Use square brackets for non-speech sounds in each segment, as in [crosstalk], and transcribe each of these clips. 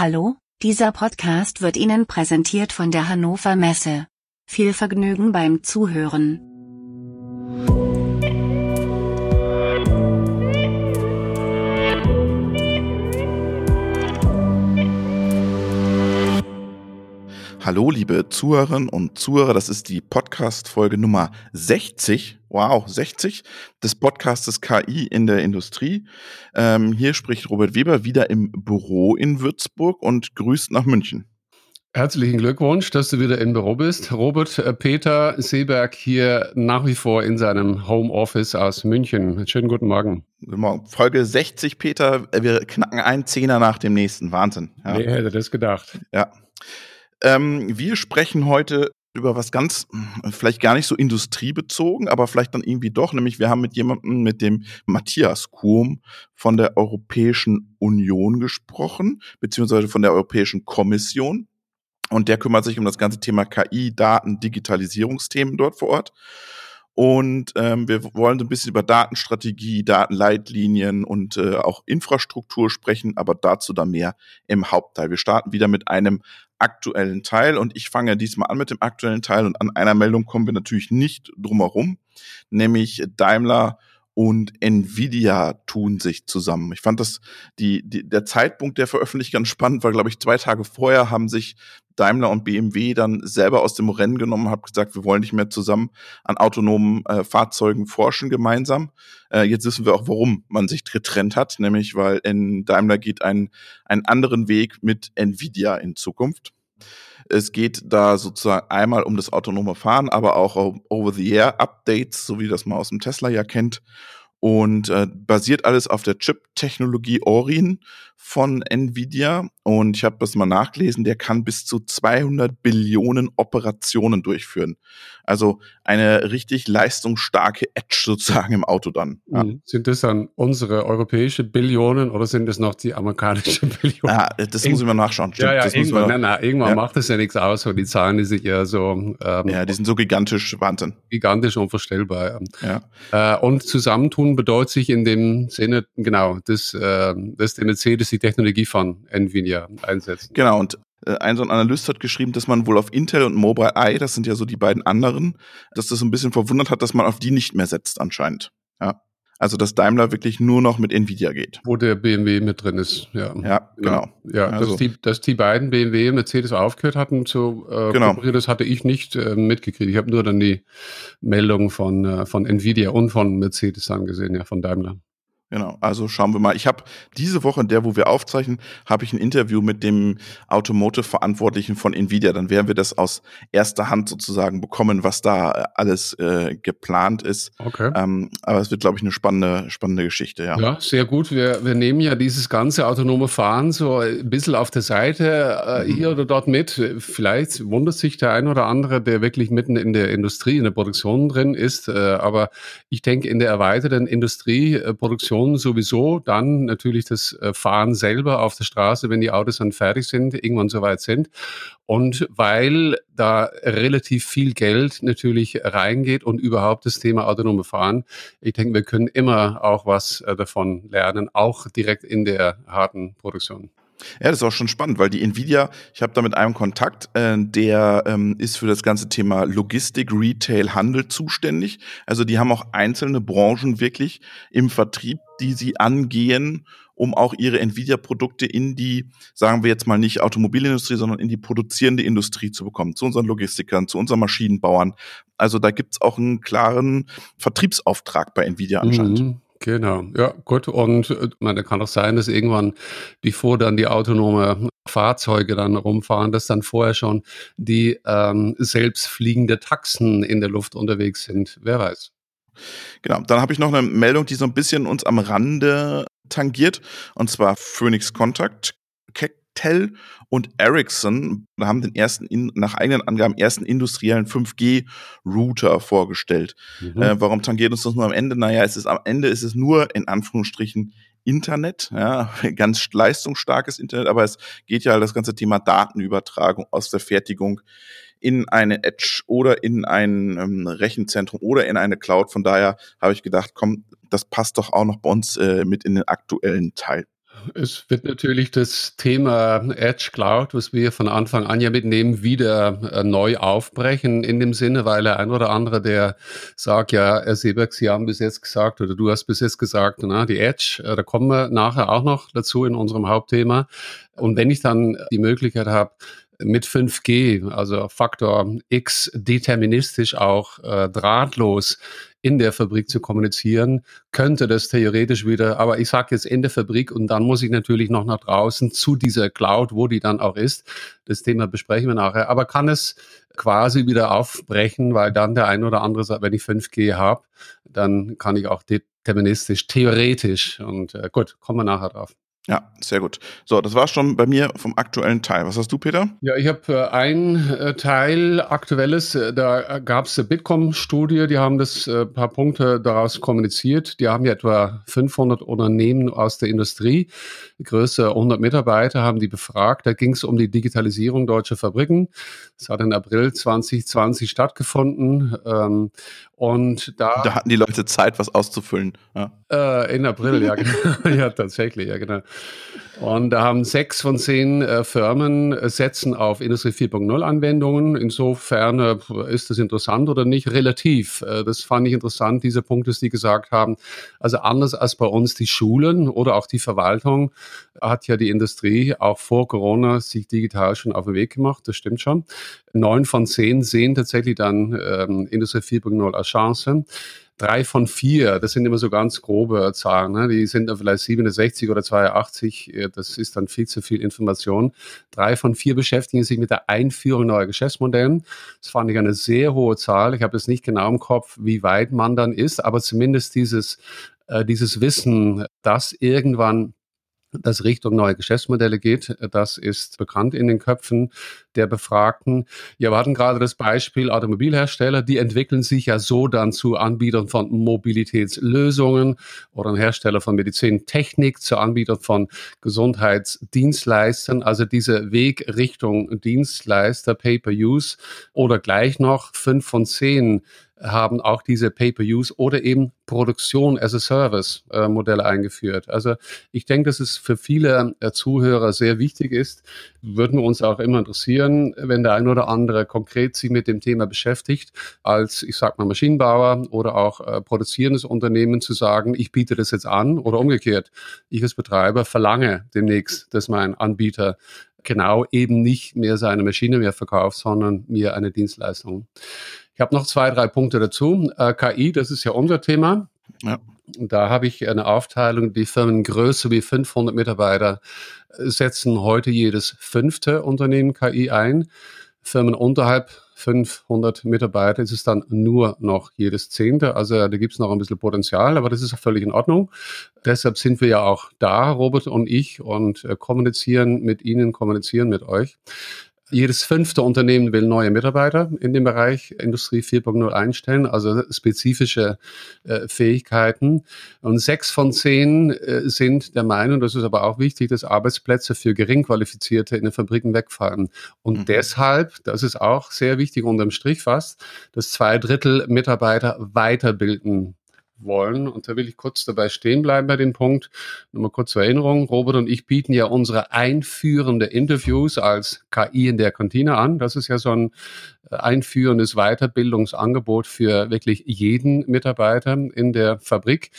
Hallo, dieser Podcast wird Ihnen präsentiert von der Hannover Messe. Viel Vergnügen beim Zuhören. Hallo, liebe Zuhörerinnen und Zuhörer, das ist die Podcast-Folge Nummer 60, wow, 60 des Podcastes KI in der Industrie. Ähm, hier spricht Robert Weber wieder im Büro in Würzburg und grüßt nach München. Herzlichen Glückwunsch, dass du wieder im Büro bist. Robert äh, Peter Seeberg hier nach wie vor in seinem Homeoffice aus München. Schönen guten Morgen. Guten Morgen. Folge 60, Peter. Wir knacken einen Zehner nach dem nächsten. Wahnsinn. Ja. Wer hätte das gedacht? Ja. Ähm, wir sprechen heute über was ganz, hm, vielleicht gar nicht so industriebezogen, aber vielleicht dann irgendwie doch, nämlich wir haben mit jemandem, mit dem Matthias Kuhm von der Europäischen Union gesprochen, beziehungsweise von der Europäischen Kommission. Und der kümmert sich um das ganze Thema KI, Daten, Digitalisierungsthemen dort vor Ort. Und ähm, wir wollen so ein bisschen über Datenstrategie, Datenleitlinien und äh, auch Infrastruktur sprechen, aber dazu dann mehr im Hauptteil. Wir starten wieder mit einem aktuellen Teil und ich fange diesmal an mit dem aktuellen Teil und an einer Meldung kommen wir natürlich nicht drumherum, nämlich Daimler und Nvidia tun sich zusammen. Ich fand das, die, die, der Zeitpunkt der Veröffentlichung ganz spannend, weil, glaube ich, zwei Tage vorher haben sich Daimler und BMW dann selber aus dem Rennen genommen, haben gesagt, wir wollen nicht mehr zusammen an autonomen äh, Fahrzeugen forschen gemeinsam. Äh, jetzt wissen wir auch, warum man sich getrennt hat, nämlich weil in Daimler geht ein, einen anderen Weg mit Nvidia in Zukunft. Es geht da sozusagen einmal um das autonome Fahren, aber auch um Over-the-Air-Updates, so wie das man aus dem Tesla ja kennt und äh, basiert alles auf der Chip-Technologie Orin von Nvidia. Und ich habe das mal nachgelesen, der kann bis zu 200 Billionen Operationen durchführen. Also eine richtig leistungsstarke Edge sozusagen im Auto dann. Ja. Mhm. Sind das dann unsere europäische Billionen oder sind das noch die amerikanische [laughs] Billionen? Ja, das muss ich mal nachschauen. Stimmt, ja, ja, irgendwann, na, na, irgendwann ja. macht das ja nichts aus, weil die Zahlen, die sich ja so... Ähm, ja, die sind so gigantisch, Wahnsinn. Gigantisch unvorstellbar. Ja. Äh, und zusammentun bedeutet sich in dem Sinne, genau, dass, äh, dass der Mercedes die Technologie von Nvidia einsetzt. Genau, und äh, ein so ein Analyst hat geschrieben, dass man wohl auf Intel und Mobileye, das sind ja so die beiden anderen, dass das ein bisschen verwundert hat, dass man auf die nicht mehr setzt anscheinend. Ja. Also dass Daimler wirklich nur noch mit Nvidia geht. Wo der BMW mit drin ist, ja. Ja, genau. Ja, also. dass, die, dass die beiden BMW und Mercedes aufgehört hatten zu äh, genau. das hatte ich nicht äh, mitgekriegt. Ich habe nur dann die Meldung von, äh, von Nvidia und von Mercedes angesehen, ja, von Daimler. Genau, also schauen wir mal. Ich habe diese Woche, in der wo wir aufzeichnen, habe ich ein Interview mit dem Automotive-Verantwortlichen von Nvidia. Dann werden wir das aus erster Hand sozusagen bekommen, was da äh, alles äh, geplant ist. Okay. Ähm, aber es wird, glaube ich, eine spannende, spannende Geschichte, ja. Ja, sehr gut. Wir, wir nehmen ja dieses ganze autonome Fahren so ein bisschen auf der Seite äh, mhm. hier oder dort mit. Vielleicht wundert sich der ein oder andere, der wirklich mitten in der Industrie, in der Produktion drin ist. Äh, aber ich denke, in der erweiterten Industrieproduktion Kommunikation sowieso, dann natürlich das äh, Fahren selber auf der Straße, wenn die Autos dann fertig sind, irgendwann soweit sind. Und weil da relativ viel Geld natürlich reingeht und überhaupt das Thema autonome Fahren, ich denke, wir können immer auch was äh, davon lernen, auch direkt in der harten Produktion. Ja, das ist auch schon spannend, weil die Nvidia, ich habe da mit einem Kontakt, äh, der ähm, ist für das ganze Thema Logistik, Retail, Handel zuständig. Also die haben auch einzelne Branchen wirklich im Vertrieb, die sie angehen, um auch ihre Nvidia-Produkte in die, sagen wir jetzt mal nicht Automobilindustrie, sondern in die produzierende Industrie zu bekommen, zu unseren Logistikern, zu unseren Maschinenbauern. Also da gibt's auch einen klaren Vertriebsauftrag bei Nvidia anscheinend. Mhm. Genau, ja, gut. Und äh, man, kann auch sein, dass irgendwann, bevor dann die autonome Fahrzeuge dann rumfahren, dass dann vorher schon die ähm, selbstfliegende Taxen in der Luft unterwegs sind. Wer weiß. Genau, dann habe ich noch eine Meldung, die so ein bisschen uns am Rande tangiert, und zwar Phoenix Contact. Intel und Ericsson haben den ersten, nach eigenen Angaben, ersten industriellen 5G-Router vorgestellt. Mhm. Äh, warum tangiert uns das nur am Ende? Naja, es ist am Ende ist es nur in Anführungsstrichen Internet, ja, [laughs] ganz leistungsstarkes Internet, aber es geht ja das ganze Thema Datenübertragung aus der Fertigung in eine Edge oder in ein ähm, Rechenzentrum oder in eine Cloud. Von daher habe ich gedacht, komm, das passt doch auch noch bei uns äh, mit in den aktuellen Teil. Es wird natürlich das Thema Edge Cloud, was wir von Anfang an ja mitnehmen, wieder äh, neu aufbrechen in dem Sinne, weil der ein oder andere, der sagt, ja, Herr Seeberg, Sie haben bis jetzt gesagt oder du hast bis jetzt gesagt, na, die Edge, äh, da kommen wir nachher auch noch dazu in unserem Hauptthema. Und wenn ich dann die Möglichkeit habe, mit 5G, also Faktor X deterministisch auch äh, drahtlos in der Fabrik zu kommunizieren, könnte das theoretisch wieder, aber ich sage jetzt in der Fabrik und dann muss ich natürlich noch nach draußen zu dieser Cloud, wo die dann auch ist. Das Thema besprechen wir nachher. Aber kann es quasi wieder aufbrechen, weil dann der ein oder andere sagt, wenn ich 5G habe, dann kann ich auch deterministisch, theoretisch und äh, gut, kommen wir nachher drauf. Ja, sehr gut. So, das war schon bei mir vom aktuellen Teil. Was hast du, Peter? Ja, ich habe äh, ein äh, Teil aktuelles. Äh, da gab es eine Bitkom-Studie, die haben das äh, paar Punkte daraus kommuniziert. Die haben ja etwa 500 Unternehmen aus der Industrie, größer 100 Mitarbeiter, haben die befragt. Da ging es um die Digitalisierung deutscher Fabriken. Das hat im April 2020 stattgefunden. Ähm, und da, da hatten die Leute Zeit, was auszufüllen. Ja. Äh, in April, ja, genau. [laughs] ja, tatsächlich, ja, genau. Und da haben sechs von zehn äh, Firmen äh, setzen auf Industrie 4.0 Anwendungen. Insofern äh, ist das interessant oder nicht? Relativ. Äh, das fand ich interessant, diese Punkte, die gesagt haben. Also anders als bei uns die Schulen oder auch die Verwaltung hat ja die Industrie auch vor Corona sich digital schon auf den Weg gemacht. Das stimmt schon. Neun von zehn sehen tatsächlich dann ähm, Industrie 4.0 als Chance drei von vier, das sind immer so ganz grobe Zahlen, ne? die sind dann vielleicht 67 oder 82, äh, das ist dann viel zu viel Information. Drei von vier beschäftigen sich mit der Einführung neuer Geschäftsmodellen. Das fand ich eine sehr hohe Zahl. Ich habe es nicht genau im Kopf, wie weit man dann ist, aber zumindest dieses, äh, dieses Wissen, dass irgendwann das Richtung neue Geschäftsmodelle geht. Das ist bekannt in den Köpfen der Befragten. Ja, wir hatten gerade das Beispiel Automobilhersteller, die entwickeln sich ja so dann zu Anbietern von Mobilitätslösungen oder ein Hersteller von Medizintechnik zu Anbietern von Gesundheitsdienstleistern. Also diese Weg Richtung Dienstleister, Pay-per-Use oder gleich noch fünf von zehn haben auch diese Pay-per-Use oder eben Produktion as a Service äh, Modelle eingeführt. Also ich denke, dass es für viele äh, Zuhörer sehr wichtig ist. Würden wir uns auch immer interessieren, wenn der ein oder andere konkret sich mit dem Thema beschäftigt, als ich sag mal Maschinenbauer oder auch äh, produzierendes Unternehmen zu sagen, ich biete das jetzt an oder umgekehrt. Ich als Betreiber verlange demnächst, dass mein Anbieter genau eben nicht mehr seine Maschine mehr verkauft, sondern mir eine Dienstleistung. Ich habe noch zwei, drei Punkte dazu. Äh, KI, das ist ja unser Thema. Ja. Da habe ich eine Aufteilung, die Firmen größer wie 500 Mitarbeiter setzen heute jedes fünfte Unternehmen KI ein. Firmen unterhalb 500 Mitarbeiter ist es dann nur noch jedes zehnte. Also da gibt es noch ein bisschen Potenzial, aber das ist auch völlig in Ordnung. Deshalb sind wir ja auch da, Robert und ich, und äh, kommunizieren mit Ihnen, kommunizieren mit euch. Jedes fünfte Unternehmen will neue Mitarbeiter in dem Bereich Industrie 4.0 einstellen, also spezifische äh, Fähigkeiten. Und sechs von zehn äh, sind der Meinung, das ist aber auch wichtig, dass Arbeitsplätze für Geringqualifizierte in den Fabriken wegfallen. Und mhm. deshalb, das ist auch sehr wichtig unterm Strich fast, dass zwei Drittel Mitarbeiter weiterbilden wollen. Und da will ich kurz dabei stehen bleiben bei dem Punkt. Nochmal kurz zur Erinnerung. Robert und ich bieten ja unsere einführende Interviews als KI in der Kantine an. Das ist ja so ein äh, einführendes Weiterbildungsangebot für wirklich jeden Mitarbeiter in der Fabrik.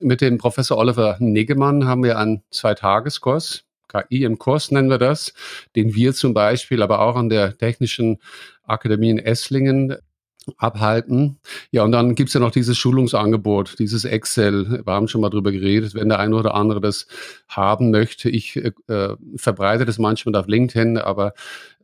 Mit dem Professor Oliver Negemann haben wir einen Zweitageskurs. KI im Kurs nennen wir das, den wir zum Beispiel aber auch an der Technischen Akademie in Esslingen abhalten. Ja, und dann gibt's ja noch dieses Schulungsangebot, dieses Excel. Wir haben schon mal drüber geredet. Wenn der eine oder andere das haben möchte, ich äh, verbreite das manchmal auf LinkedIn, aber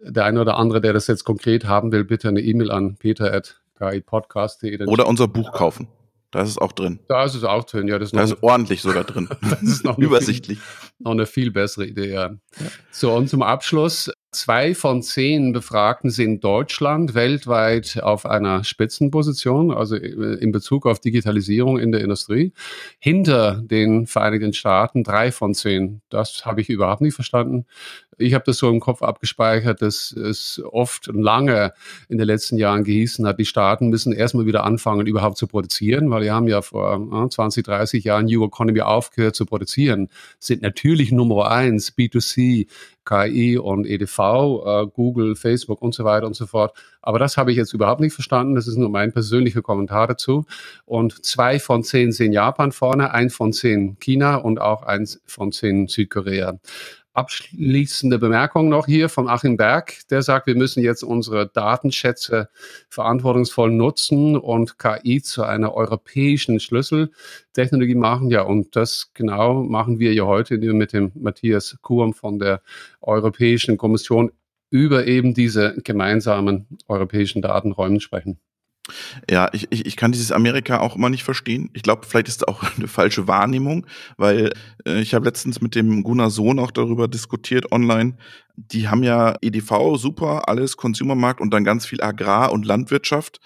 der eine oder andere, der das jetzt konkret haben will, bitte eine E-Mail an peter.guidepodcast.de. Oder unser Buch kaufen. Da ist es auch drin. Da ist es auch drin, ja. Das ist, da ist ordentlich sogar drin. [laughs] das ist noch übersichtlich. Viel, noch eine viel bessere Idee, ja. ja. So, und zum Abschluss Zwei von zehn Befragten sind Deutschland weltweit auf einer Spitzenposition, also in Bezug auf Digitalisierung in der Industrie. Hinter den Vereinigten Staaten drei von zehn. Das habe ich überhaupt nicht verstanden. Ich habe das so im Kopf abgespeichert, dass es oft und lange in den letzten Jahren gehießen hat, die Staaten müssen erstmal wieder anfangen, überhaupt zu produzieren, weil die haben ja vor 20, 30 Jahren New Economy aufgehört zu produzieren, sind natürlich Nummer eins B2C, KI und EDV, äh, Google, Facebook und so weiter und so fort. Aber das habe ich jetzt überhaupt nicht verstanden. Das ist nur mein persönlicher Kommentar dazu. Und zwei von zehn sehen Japan vorne, ein von zehn China und auch eins von zehn Südkorea abschließende Bemerkung noch hier von Achim Berg, der sagt, wir müssen jetzt unsere Datenschätze verantwortungsvoll nutzen und KI zu einer europäischen Schlüsseltechnologie machen. Ja, und das genau machen wir ja heute, indem wir mit dem Matthias Kurm von der Europäischen Kommission über eben diese gemeinsamen europäischen Datenräume sprechen. Ja, ich, ich, ich kann dieses Amerika auch immer nicht verstehen. Ich glaube, vielleicht ist es auch [laughs] eine falsche Wahrnehmung, weil äh, ich habe letztens mit dem Gunnar Sohn auch darüber diskutiert online. Die haben ja EDV, super, alles Consumermarkt und dann ganz viel Agrar- und Landwirtschaft.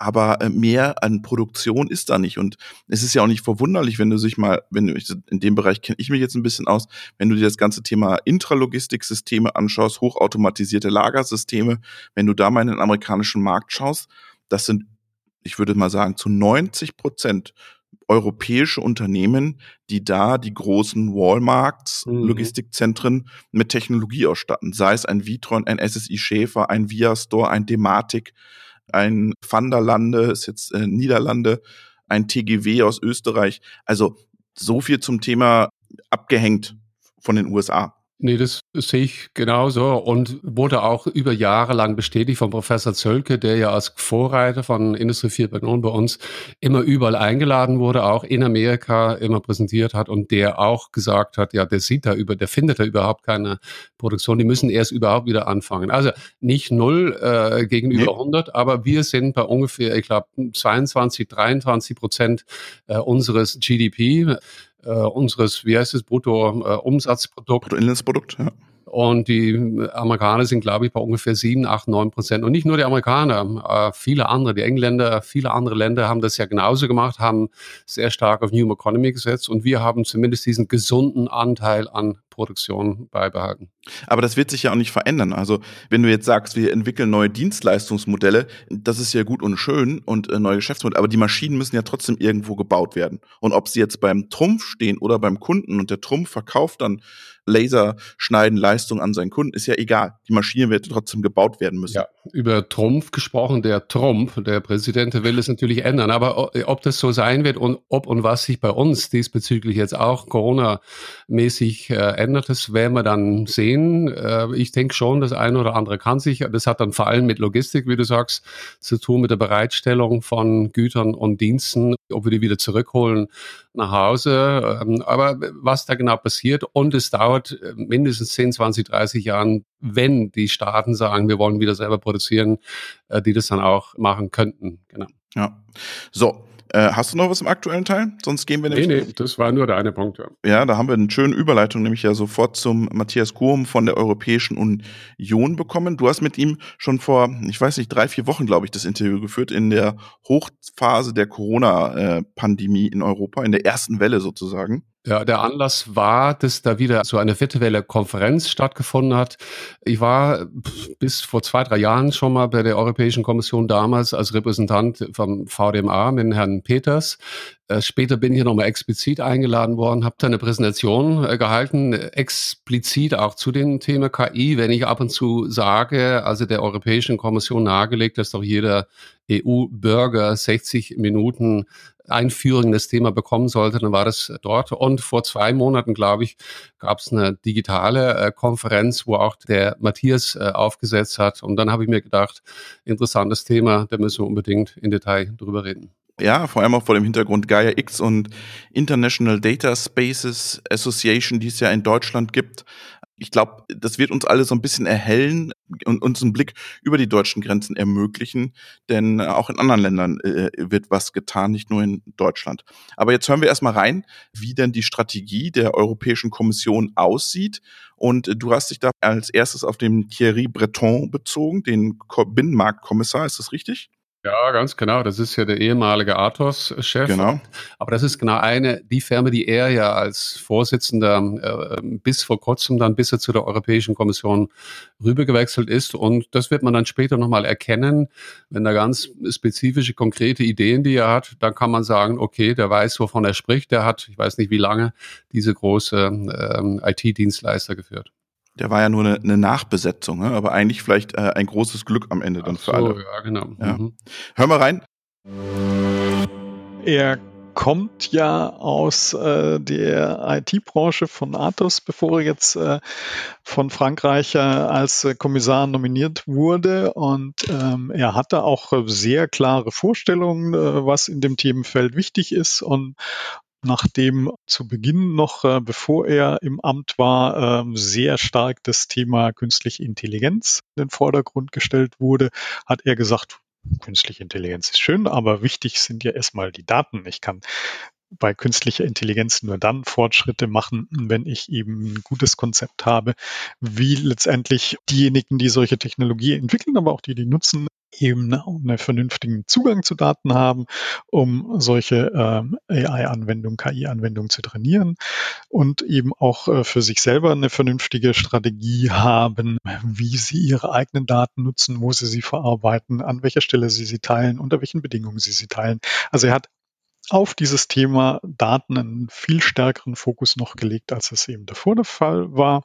Aber äh, mehr an Produktion ist da nicht. Und es ist ja auch nicht verwunderlich, wenn du sich mal, wenn du in dem Bereich kenne ich mich jetzt ein bisschen aus, wenn du dir das ganze Thema Intralogistiksysteme anschaust, hochautomatisierte Lagersysteme, wenn du da mal in den amerikanischen Markt schaust, das sind, ich würde mal sagen, zu 90 Prozent europäische Unternehmen, die da die großen Walmarts, mhm. Logistikzentren mit Technologie ausstatten. Sei es ein Vitron, ein SSI Schäfer, ein Via Store, ein Dematic, ein Vanderlande, ist jetzt äh, Niederlande, ein TGW aus Österreich. Also so viel zum Thema abgehängt von den USA. Nee, das sehe ich genauso und wurde auch über Jahre lang bestätigt von Professor Zölke, der ja als Vorreiter von Industrie 4.0 bei uns immer überall eingeladen wurde, auch in Amerika immer präsentiert hat und der auch gesagt hat, ja, der sieht da über, der findet da überhaupt keine Produktion, die müssen erst überhaupt wieder anfangen. Also nicht null äh, gegenüber nee. 100, aber wir sind bei ungefähr, ich glaube, 22, 23 Prozent äh, unseres GDP äh, unseres, wie heißt es, Bruttoumsatzprodukt. Bruttoinlandsprodukt, ja. Und die Amerikaner sind, glaube ich, bei ungefähr 7, 8, 9 Prozent. Und nicht nur die Amerikaner, äh, viele andere, die Engländer, viele andere Länder haben das ja genauso gemacht, haben sehr stark auf New Economy gesetzt. Und wir haben zumindest diesen gesunden Anteil an Produktion beibehalten. Aber das wird sich ja auch nicht verändern. Also wenn du jetzt sagst, wir entwickeln neue Dienstleistungsmodelle, das ist ja gut und schön und äh, neue Geschäftsmodelle, aber die Maschinen müssen ja trotzdem irgendwo gebaut werden. Und ob sie jetzt beim Trumpf stehen oder beim Kunden und der Trumpf verkauft dann Laserschneiden Leistung an seinen Kunden, ist ja egal. Die Maschine wird trotzdem gebaut werden müssen. Ja, über Trumpf gesprochen, der Trump, der Präsident, will es natürlich ändern. Aber ob das so sein wird und ob und was sich bei uns diesbezüglich jetzt auch Corona-mäßig äh, ändert, das werden wir dann sehen. Äh, ich denke schon, das eine oder andere kann sich. Das hat dann vor allem mit Logistik, wie du sagst, zu tun, mit der Bereitstellung von Gütern und Diensten, ob wir die wieder zurückholen nach Hause. Ähm, aber was da genau passiert und es dauert äh, mindestens 10, 20, 30 Jahren, wenn die Staaten sagen, wir wollen wieder selber produzieren, äh, die das dann auch machen könnten. Genau. Ja. So, äh, hast du noch was im aktuellen Teil? Sonst gehen wir nämlich. Nee, nee, das war nur der eine Punkt, ja. Ja, da haben wir eine schöne Überleitung, nämlich ja sofort zum Matthias Kurm von der Europäischen Union bekommen. Du hast mit ihm schon vor, ich weiß nicht, drei, vier Wochen, glaube ich, das Interview geführt in der Hochphase der Corona-Pandemie in Europa, in der ersten Welle sozusagen. Ja, der Anlass war, dass da wieder so eine virtuelle Konferenz stattgefunden hat. Ich war bis vor zwei, drei Jahren schon mal bei der Europäischen Kommission damals als Repräsentant vom VDMA mit Herrn Peters. Äh, später bin ich nochmal explizit eingeladen worden, habe da eine Präsentation äh, gehalten, explizit auch zu dem Thema KI, wenn ich ab und zu sage, also der Europäischen Kommission nahegelegt, dass doch jeder EU-Bürger 60 Minuten Einführung in das Thema bekommen sollte, dann war das dort. Und vor zwei Monaten, glaube ich, gab es eine digitale äh, Konferenz, wo auch der Matthias äh, aufgesetzt hat. Und dann habe ich mir gedacht, interessantes Thema, da müssen wir unbedingt in Detail drüber reden. Ja, vor allem auch vor dem Hintergrund Gaia X und International Data Spaces Association, die es ja in Deutschland gibt ich glaube, das wird uns alle so ein bisschen erhellen und uns einen Blick über die deutschen Grenzen ermöglichen, denn äh, auch in anderen Ländern äh, wird was getan, nicht nur in Deutschland. Aber jetzt hören wir erstmal rein, wie denn die Strategie der Europäischen Kommission aussieht. Und äh, du hast dich da als erstes auf den Thierry Breton bezogen, den Binnenmarktkommissar, ist das richtig? Ja, ganz genau. Das ist ja der ehemalige Athos-Chef. Genau. Aber das ist genau eine, die Firma, die er ja als Vorsitzender äh, bis vor kurzem dann bis er zu der Europäischen Kommission rübergewechselt ist. Und das wird man dann später nochmal erkennen, wenn er ganz spezifische, konkrete Ideen, die er hat, dann kann man sagen, okay, der weiß, wovon er spricht. Der hat, ich weiß nicht wie lange, diese große ähm, IT-Dienstleister geführt. Der war ja nur eine, eine Nachbesetzung, ne? aber eigentlich vielleicht äh, ein großes Glück am Ende dann Ach für alle. Ja, genau. Ja. Mhm. Hör mal rein. Er kommt ja aus äh, der IT-Branche von Athos, bevor er jetzt äh, von Frankreich äh, als Kommissar nominiert wurde. Und ähm, er hatte auch sehr klare Vorstellungen, äh, was in dem Themenfeld wichtig ist und nachdem zu Beginn noch, äh, bevor er im Amt war, äh, sehr stark das Thema künstliche Intelligenz in den Vordergrund gestellt wurde, hat er gesagt, künstliche Intelligenz ist schön, aber wichtig sind ja erstmal die Daten. Ich kann bei künstlicher Intelligenz nur dann Fortschritte machen, wenn ich eben ein gutes Konzept habe, wie letztendlich diejenigen, die solche Technologie entwickeln, aber auch die, die nutzen, eben einen vernünftigen Zugang zu Daten haben, um solche ähm, AI-Anwendungen, KI-Anwendungen zu trainieren und eben auch äh, für sich selber eine vernünftige Strategie haben, wie sie ihre eigenen Daten nutzen, wo sie sie verarbeiten, an welcher Stelle sie sie teilen, unter welchen Bedingungen sie sie teilen. Also er hat auf dieses Thema Daten einen viel stärkeren Fokus noch gelegt, als es eben davor der Fall war.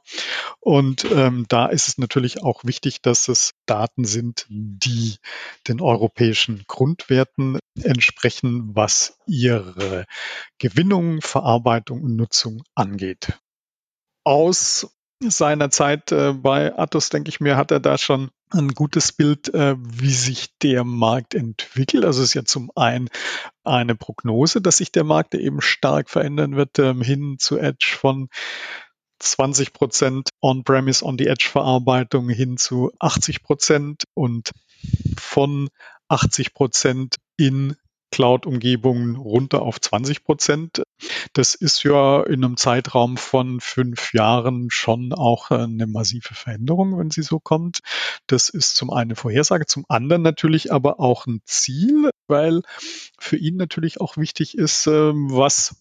Und ähm, da ist es natürlich auch wichtig, dass es Daten sind, die den europäischen Grundwerten entsprechen, was ihre Gewinnung, Verarbeitung und Nutzung angeht. Aus seiner Zeit äh, bei Atos, denke ich mir, hat er da schon ein gutes Bild, äh, wie sich der Markt entwickelt. Also es ist ja zum einen eine Prognose, dass sich der Markt eben stark verändern wird, ähm, hin zu Edge von 20 Prozent On-Premise, On-the-Edge-Verarbeitung hin zu 80 Prozent und von 80 Prozent in Cloud-Umgebungen runter auf 20 Prozent. Das ist ja in einem Zeitraum von fünf Jahren schon auch eine massive Veränderung, wenn sie so kommt. Das ist zum einen Vorhersage, zum anderen natürlich aber auch ein Ziel, weil für ihn natürlich auch wichtig ist, ähm, was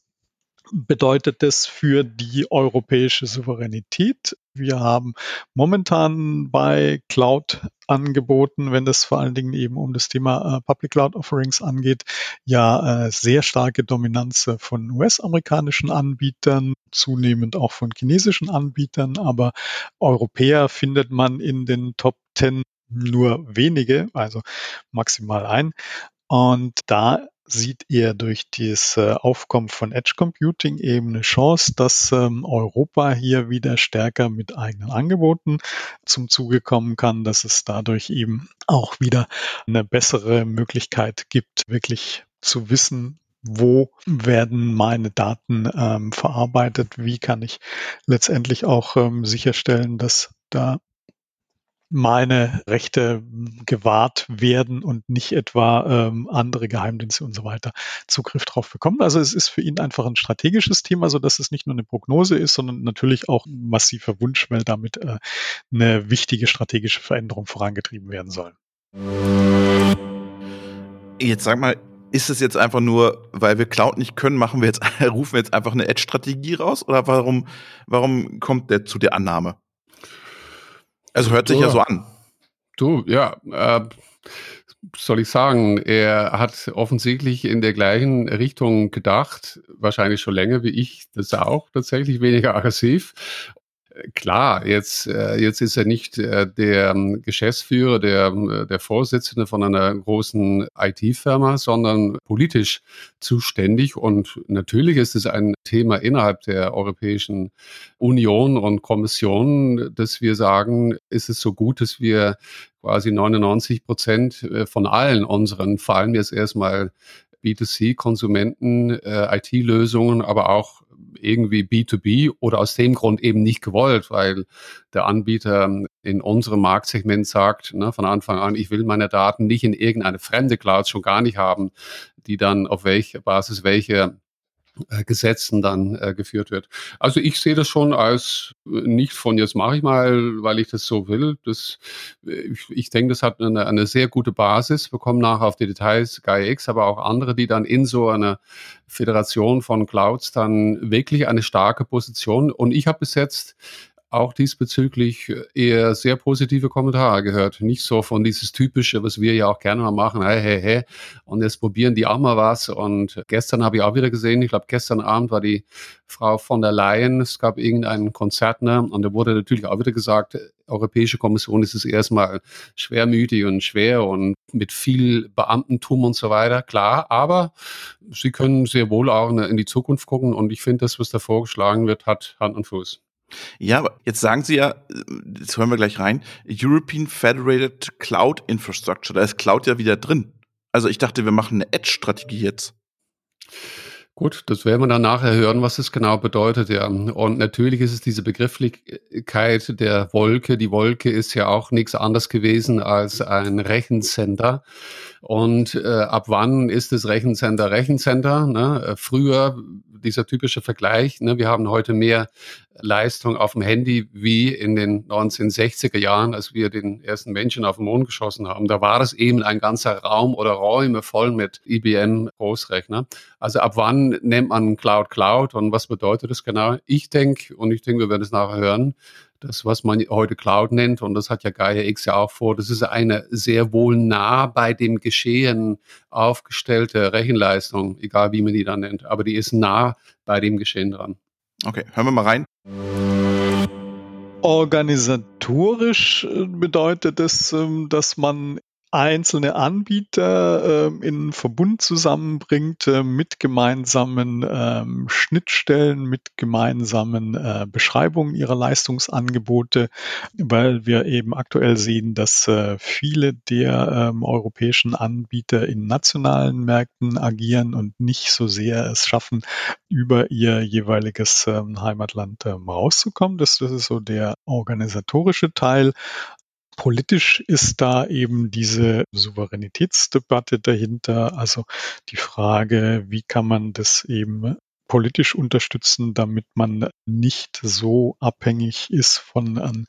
bedeutet das für die europäische Souveränität? Wir haben momentan bei Cloud-Angeboten, wenn das vor allen Dingen eben um das Thema äh, Public Cloud Offerings angeht, ja äh, sehr starke Dominanz von US-amerikanischen Anbietern, zunehmend auch von chinesischen Anbietern, aber Europäer findet man in den Top 10 nur wenige, also maximal ein. Und da sieht er durch äh, Aufkommen von Edge Computing eben eine Chance, dass ähm, Europa hier wieder stärker mit eigenen Angeboten zum Zuge kommen kann, dass es dadurch eben auch wieder eine bessere Möglichkeit gibt, wirklich zu wissen, wo werden meine Daten ähm, verarbeitet, wie kann ich letztendlich auch ähm, sicherstellen, dass da meine Rechte gewahrt werden und nicht etwa ähm, andere Geheimdienste und so weiter Zugriff drauf bekommen. Also es ist für ihn einfach ein strategisches Thema, so dass es nicht nur eine Prognose ist, sondern natürlich auch ein massiver Wunsch, weil damit äh, eine wichtige strategische Veränderung vorangetrieben werden soll. Jetzt sag mal, ist es jetzt einfach nur, weil wir Cloud nicht können, machen wir jetzt, [laughs] rufen wir jetzt einfach eine Edge-Strategie raus? Oder warum, warum kommt der zu der Annahme? Also hört sich du, ja so an. Du, ja, äh, soll ich sagen, er hat offensichtlich in der gleichen Richtung gedacht, wahrscheinlich schon länger wie ich das auch, tatsächlich weniger aggressiv klar, jetzt, äh, jetzt ist er nicht äh, der ähm, Geschäftsführer, der, äh, der Vorsitzende von einer großen IT-Firma, sondern politisch zuständig. Und natürlich ist es ein Thema innerhalb der Europäischen Union und Kommission, dass wir sagen, ist es so gut, dass wir quasi 99 Prozent von allen unseren, vor allem jetzt erstmal B2C-Konsumenten, äh, IT-Lösungen, aber auch irgendwie B2B oder aus dem Grund eben nicht gewollt, weil der Anbieter in unserem Marktsegment sagt, ne, von Anfang an, ich will meine Daten nicht in irgendeine fremde Cloud schon gar nicht haben, die dann auf welcher Basis welche Gesetzen dann äh, geführt wird. Also ich sehe das schon als äh, nicht von jetzt mache ich mal, weil ich das so will. Das, ich, ich denke, das hat eine, eine sehr gute Basis. Wir kommen nachher auf die Details, GaiaX, aber auch andere, die dann in so einer Föderation von Clouds dann wirklich eine starke Position. Und ich habe bis jetzt auch diesbezüglich eher sehr positive Kommentare gehört. Nicht so von dieses typische, was wir ja auch gerne mal machen, hey, hey, hey, und jetzt probieren die auch mal was. Und gestern habe ich auch wieder gesehen, ich glaube, gestern Abend war die Frau von der Leyen, es gab irgendein Konzert, ne, und da wurde natürlich auch wieder gesagt, Europäische Kommission ist es erstmal schwermütig und schwer und mit viel Beamtentum und so weiter, klar, aber sie können sehr wohl auch in die Zukunft gucken und ich finde, das, was da vorgeschlagen wird, hat Hand und Fuß. Ja, aber jetzt sagen Sie ja, jetzt hören wir gleich rein, European Federated Cloud Infrastructure, da ist Cloud ja wieder drin. Also ich dachte, wir machen eine Edge-Strategie jetzt. Gut, das werden wir dann nachher hören, was es genau bedeutet, ja. Und natürlich ist es diese Begrifflichkeit der Wolke. Die Wolke ist ja auch nichts anderes gewesen als ein Rechencenter. Und äh, ab wann ist das Rechencenter Rechencenter? Ne? Früher dieser typische Vergleich, ne? wir haben heute mehr Leistung auf dem Handy wie in den 1960er Jahren, als wir den ersten Menschen auf den Mond geschossen haben. Da war es eben ein ganzer Raum oder Räume voll mit IBM Großrechner. Also ab wann nennt man Cloud Cloud und was bedeutet das genau? Ich denke, und ich denke, wir werden es nachher hören, das, was man heute Cloud nennt, und das hat ja Gaia X ja auch vor, das ist eine sehr wohl nah bei dem Geschehen aufgestellte Rechenleistung, egal wie man die dann nennt, aber die ist nah bei dem Geschehen dran. Okay, hören wir mal rein. Organisatorisch äh, bedeutet es, ähm, dass man einzelne Anbieter äh, in Verbund zusammenbringt äh, mit gemeinsamen ähm, Schnittstellen, mit gemeinsamen äh, Beschreibungen ihrer Leistungsangebote, weil wir eben aktuell sehen, dass äh, viele der ähm, europäischen Anbieter in nationalen Märkten agieren und nicht so sehr es schaffen, über ihr jeweiliges ähm, Heimatland ähm, rauszukommen. Das, das ist so der organisatorische Teil. Politisch ist da eben diese Souveränitätsdebatte dahinter, also die Frage, wie kann man das eben politisch unterstützen, damit man nicht so abhängig ist von ein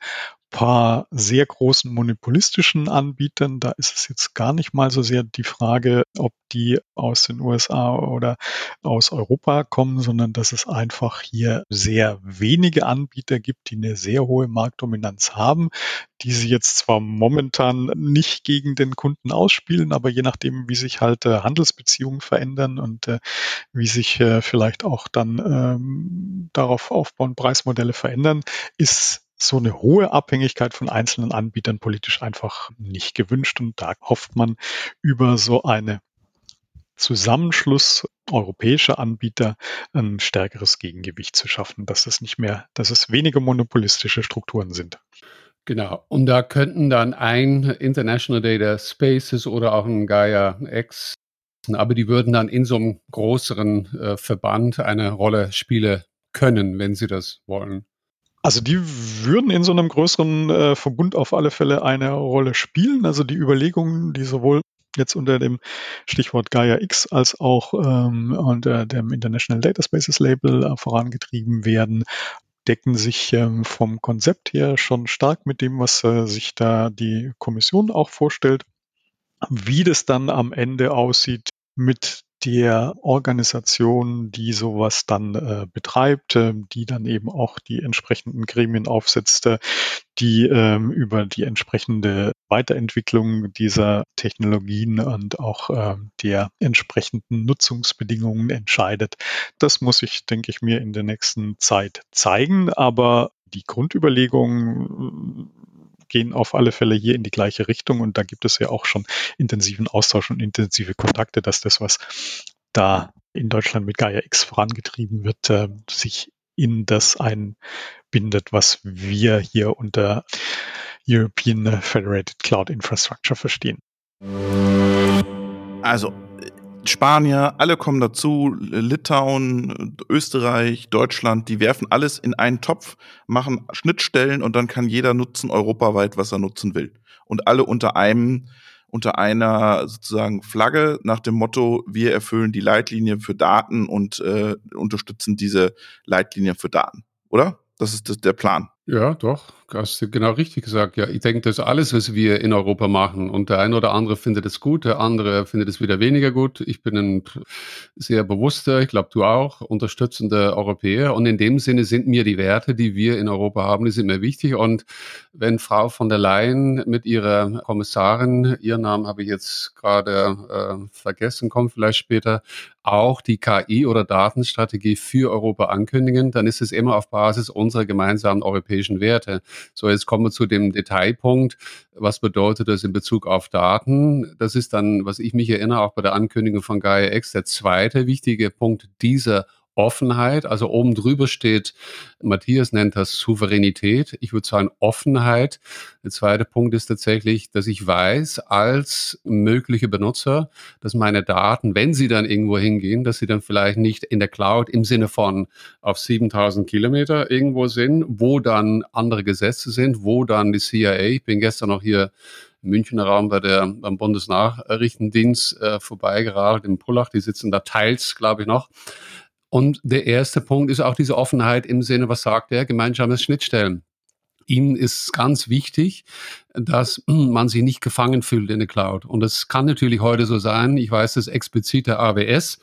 paar sehr großen monopolistischen Anbietern. Da ist es jetzt gar nicht mal so sehr die Frage, ob die aus den USA oder aus Europa kommen, sondern dass es einfach hier sehr wenige Anbieter gibt, die eine sehr hohe Marktdominanz haben, die sie jetzt zwar momentan nicht gegen den Kunden ausspielen, aber je nachdem, wie sich halt äh, Handelsbeziehungen verändern und äh, wie sich äh, vielleicht auch dann ähm, darauf aufbauen Preismodelle verändern, ist so eine hohe Abhängigkeit von einzelnen Anbietern politisch einfach nicht gewünscht. Und da hofft man über so eine Zusammenschluss europäischer Anbieter ein stärkeres Gegengewicht zu schaffen, dass es nicht mehr, dass es weniger monopolistische Strukturen sind. Genau. Und da könnten dann ein International Data Spaces oder auch ein Gaia X, aber die würden dann in so einem größeren äh, Verband eine Rolle spielen können, wenn sie das wollen. Also die würden in so einem größeren äh, Verbund auf alle Fälle eine Rolle spielen. Also die Überlegungen, die sowohl jetzt unter dem Stichwort Gaia X als auch ähm, unter dem International Data Spaces Label äh, vorangetrieben werden, decken sich ähm, vom Konzept her schon stark mit dem, was äh, sich da die Kommission auch vorstellt. Wie das dann am Ende aussieht mit der Organisation, die sowas dann äh, betreibt, äh, die dann eben auch die entsprechenden Gremien aufsetzt, äh, die ähm, über die entsprechende Weiterentwicklung dieser Technologien und auch äh, der entsprechenden Nutzungsbedingungen entscheidet. Das muss ich, denke ich, mir in der nächsten Zeit zeigen. Aber die Grundüberlegungen gehen auf alle Fälle hier in die gleiche Richtung und da gibt es ja auch schon intensiven Austausch und intensive Kontakte, dass das, was da in Deutschland mit Gaia X vorangetrieben wird, äh, sich in das einbindet, was wir hier unter European Federated Cloud Infrastructure verstehen. Also Spanier, alle kommen dazu, Litauen, Österreich, Deutschland, die werfen alles in einen Topf, machen Schnittstellen und dann kann jeder nutzen europaweit, was er nutzen will. Und alle unter einem unter einer sozusagen Flagge nach dem Motto, wir erfüllen die Leitlinien für Daten und äh, unterstützen diese Leitlinien für Daten, oder? Das ist der Plan. Ja, doch, hast du genau richtig gesagt. Ja, ich denke, das ist alles, was wir in Europa machen. Und der eine oder andere findet es gut, der andere findet es wieder weniger gut. Ich bin ein sehr bewusster, ich glaube, du auch, unterstützender Europäer. Und in dem Sinne sind mir die Werte, die wir in Europa haben, die sind mir wichtig. Und wenn Frau von der Leyen mit ihrer Kommissarin, ihren Namen habe ich jetzt gerade äh, vergessen, kommt vielleicht später, auch die KI- oder Datenstrategie für Europa ankündigen, dann ist es immer auf Basis unserer gemeinsamen europäischen Werte. So, jetzt kommen wir zu dem Detailpunkt. Was bedeutet das in Bezug auf Daten? Das ist dann, was ich mich erinnere, auch bei der Ankündigung von Gaia X, der zweite wichtige Punkt dieser Offenheit. Also oben drüber steht, Matthias nennt das Souveränität. Ich würde sagen Offenheit. Der zweite Punkt ist tatsächlich, dass ich weiß als mögliche Benutzer, dass meine Daten, wenn sie dann irgendwo hingehen, dass sie dann vielleicht nicht in der Cloud im Sinne von auf 7000 Kilometer irgendwo sind, wo dann andere Gesetze sind, wo dann die CIA, ich bin gestern noch hier im Münchner Raum bei der, beim Bundesnachrichtendienst äh, vorbeigeradelt im Pullach, die sitzen da teils, glaube ich, noch. Und der erste Punkt ist auch diese Offenheit im Sinne, was sagt er, gemeinsames Schnittstellen. Ihnen ist ganz wichtig, dass man sich nicht gefangen fühlt in der Cloud. Und das kann natürlich heute so sein. Ich weiß das explizit der AWS.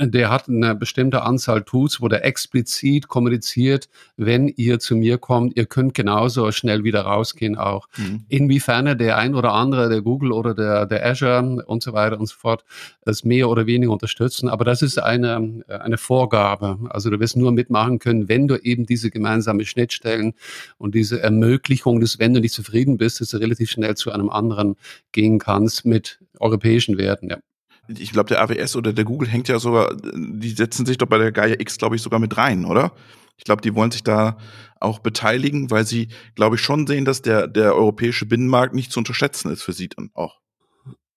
Der hat eine bestimmte Anzahl Tools, wo der explizit kommuniziert, wenn ihr zu mir kommt, ihr könnt genauso schnell wieder rausgehen auch. Mhm. Inwiefern der ein oder andere, der Google oder der, der Azure und so weiter und so fort, das mehr oder weniger unterstützen. Aber das ist eine, eine Vorgabe. Also du wirst nur mitmachen können, wenn du eben diese gemeinsame Schnittstellen und diese Ermöglichung des, wenn du nicht zufrieden bist, ist relativ schnell zu einem anderen gehen kannst mit europäischen Werten. Ja. Ich glaube, der AWS oder der Google hängt ja sogar, die setzen sich doch bei der Gaia X, glaube ich, sogar mit rein, oder? Ich glaube, die wollen sich da auch beteiligen, weil sie, glaube ich, schon sehen, dass der, der europäische Binnenmarkt nicht zu unterschätzen ist für sie dann auch.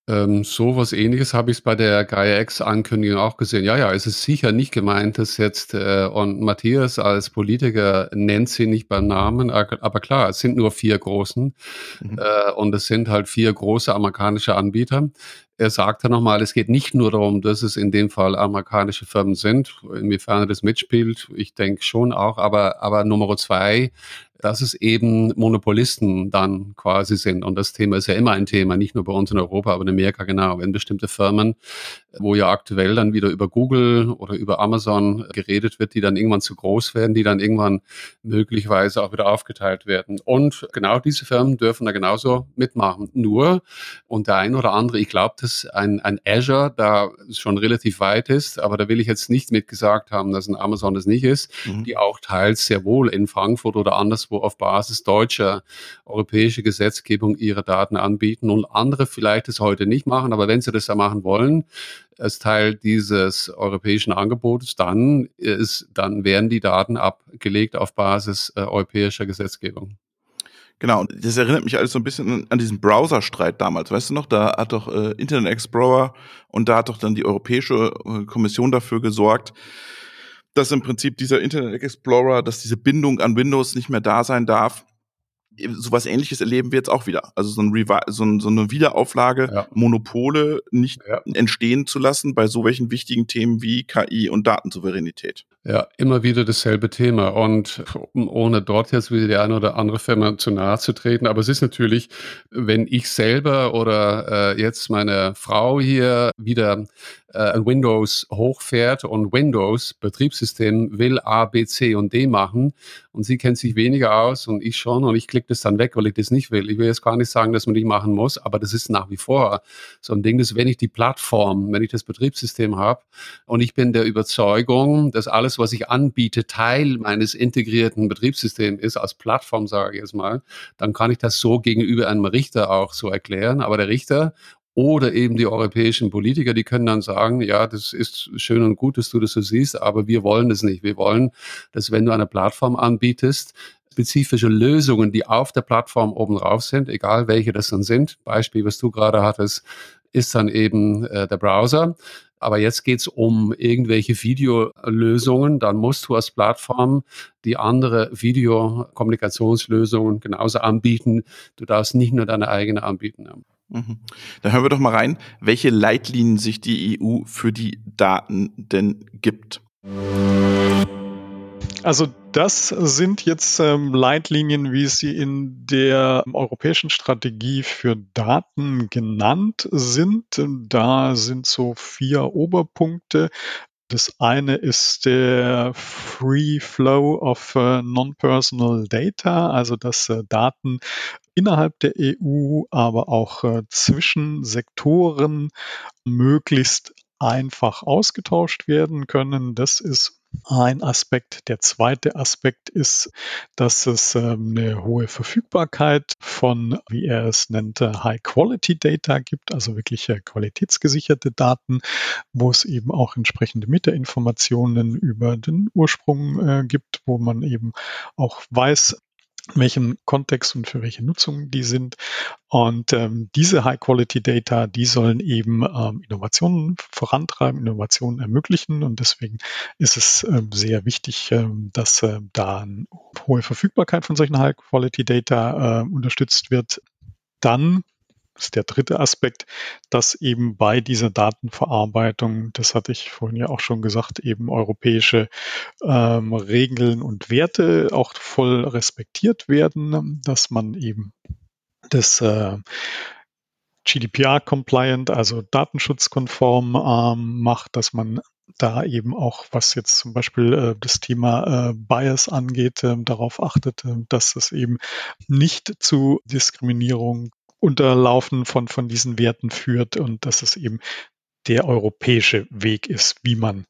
Ähm, so was ähnliches habe ich bei der Gaia X-Ankündigung auch gesehen. Ja, ja, es ist sicher nicht gemeint, dass jetzt, äh, und Matthias als Politiker nennt sie nicht beim Namen, aber klar, es sind nur vier Großen mhm. äh, und es sind halt vier große amerikanische Anbieter. Er sagte nochmal, es geht nicht nur darum, dass es in dem Fall amerikanische Firmen sind, inwiefern er das mitspielt, ich denke schon auch, aber, aber Nummer zwei, dass es eben Monopolisten dann quasi sind. Und das Thema ist ja immer ein Thema, nicht nur bei uns in Europa, aber in Amerika genau. Wenn bestimmte Firmen, wo ja aktuell dann wieder über Google oder über Amazon geredet wird, die dann irgendwann zu groß werden, die dann irgendwann möglicherweise auch wieder aufgeteilt werden. Und genau diese Firmen dürfen da genauso mitmachen. Nur, und der ein oder andere, ich glaube, dass ein, ein Azure da schon relativ weit ist, aber da will ich jetzt nicht mitgesagt haben, dass ein Amazon das nicht ist, mhm. die auch teils sehr wohl in Frankfurt oder anders anderswo auf Basis deutscher europäischer Gesetzgebung ihre Daten anbieten und andere vielleicht es heute nicht machen, aber wenn sie das ja machen wollen, als Teil dieses europäischen Angebotes, dann ist, dann werden die Daten abgelegt auf Basis äh, europäischer Gesetzgebung. Genau, und das erinnert mich alles so ein bisschen an diesen Browser-Streit damals, weißt du noch? Da hat doch äh, Internet Explorer und da hat doch dann die Europäische äh, Kommission dafür gesorgt, dass im Prinzip dieser Internet Explorer, dass diese Bindung an Windows nicht mehr da sein darf. Sowas ähnliches erleben wir jetzt auch wieder. Also so, ein Revi so, ein, so eine Wiederauflage, ja. Monopole nicht ja. entstehen zu lassen bei so welchen wichtigen Themen wie KI und Datensouveränität. Ja, immer wieder dasselbe Thema. Und ohne dort jetzt wieder die eine oder andere Firma zu nahe zu treten, aber es ist natürlich, wenn ich selber oder äh, jetzt meine Frau hier wieder äh, Windows hochfährt und Windows Betriebssystem will A, B, C und D machen und sie kennt sich weniger aus und ich schon und ich klicke das dann weg, weil ich das nicht will. Ich will jetzt gar nicht sagen, dass man die machen muss, aber das ist nach wie vor so ein Ding, dass wenn ich die Plattform, wenn ich das Betriebssystem habe und ich bin der Überzeugung, dass alles, was ich anbiete, Teil meines integrierten Betriebssystems ist, als Plattform sage ich jetzt mal, dann kann ich das so gegenüber einem Richter auch so erklären. Aber der Richter oder eben die europäischen Politiker, die können dann sagen, ja, das ist schön und gut, dass du das so siehst, aber wir wollen das nicht. Wir wollen, dass wenn du eine Plattform anbietest, spezifische Lösungen, die auf der Plattform oben drauf sind, egal welche das dann sind. Beispiel, was du gerade hattest, ist dann eben äh, der Browser. Aber jetzt geht's um irgendwelche Videolösungen. Dann musst du als Plattform die andere Videokommunikationslösungen genauso anbieten. Du darfst nicht nur deine eigene anbieten. Mhm. Dann hören wir doch mal rein, welche Leitlinien sich die EU für die Daten denn gibt. Also das sind jetzt ähm, Leitlinien, wie sie in der europäischen Strategie für Daten genannt sind. Da sind so vier Oberpunkte. Das eine ist der Free Flow of uh, Non-Personal Data, also dass uh, Daten innerhalb der EU, aber auch uh, zwischen Sektoren möglichst einfach ausgetauscht werden können. Das ist ein Aspekt. Der zweite Aspekt ist, dass es ähm, eine hohe Verfügbarkeit von, wie er es nennt, High-Quality-Data gibt, also wirklich qualitätsgesicherte Daten, wo es eben auch entsprechende Metainformationen über den Ursprung äh, gibt, wo man eben auch weiß, in welchem Kontext und für welche Nutzung die sind. Und ähm, diese High-Quality-Data, die sollen eben ähm, Innovationen vorantreiben, Innovationen ermöglichen. Und deswegen ist es ähm, sehr wichtig, ähm, dass äh, da eine hohe Verfügbarkeit von solchen High-Quality-Data äh, unterstützt wird. Dann ist der dritte Aspekt, dass eben bei dieser Datenverarbeitung, das hatte ich vorhin ja auch schon gesagt, eben europäische ähm, Regeln und Werte auch voll respektiert werden, dass man eben das äh, GDPR-compliant, also datenschutzkonform ähm, macht, dass man da eben auch, was jetzt zum Beispiel äh, das Thema äh, Bias angeht, äh, darauf achtet, äh, dass es eben nicht zu Diskriminierung Unterlaufen von, von diesen Werten führt und dass es eben der europäische Weg ist, wie man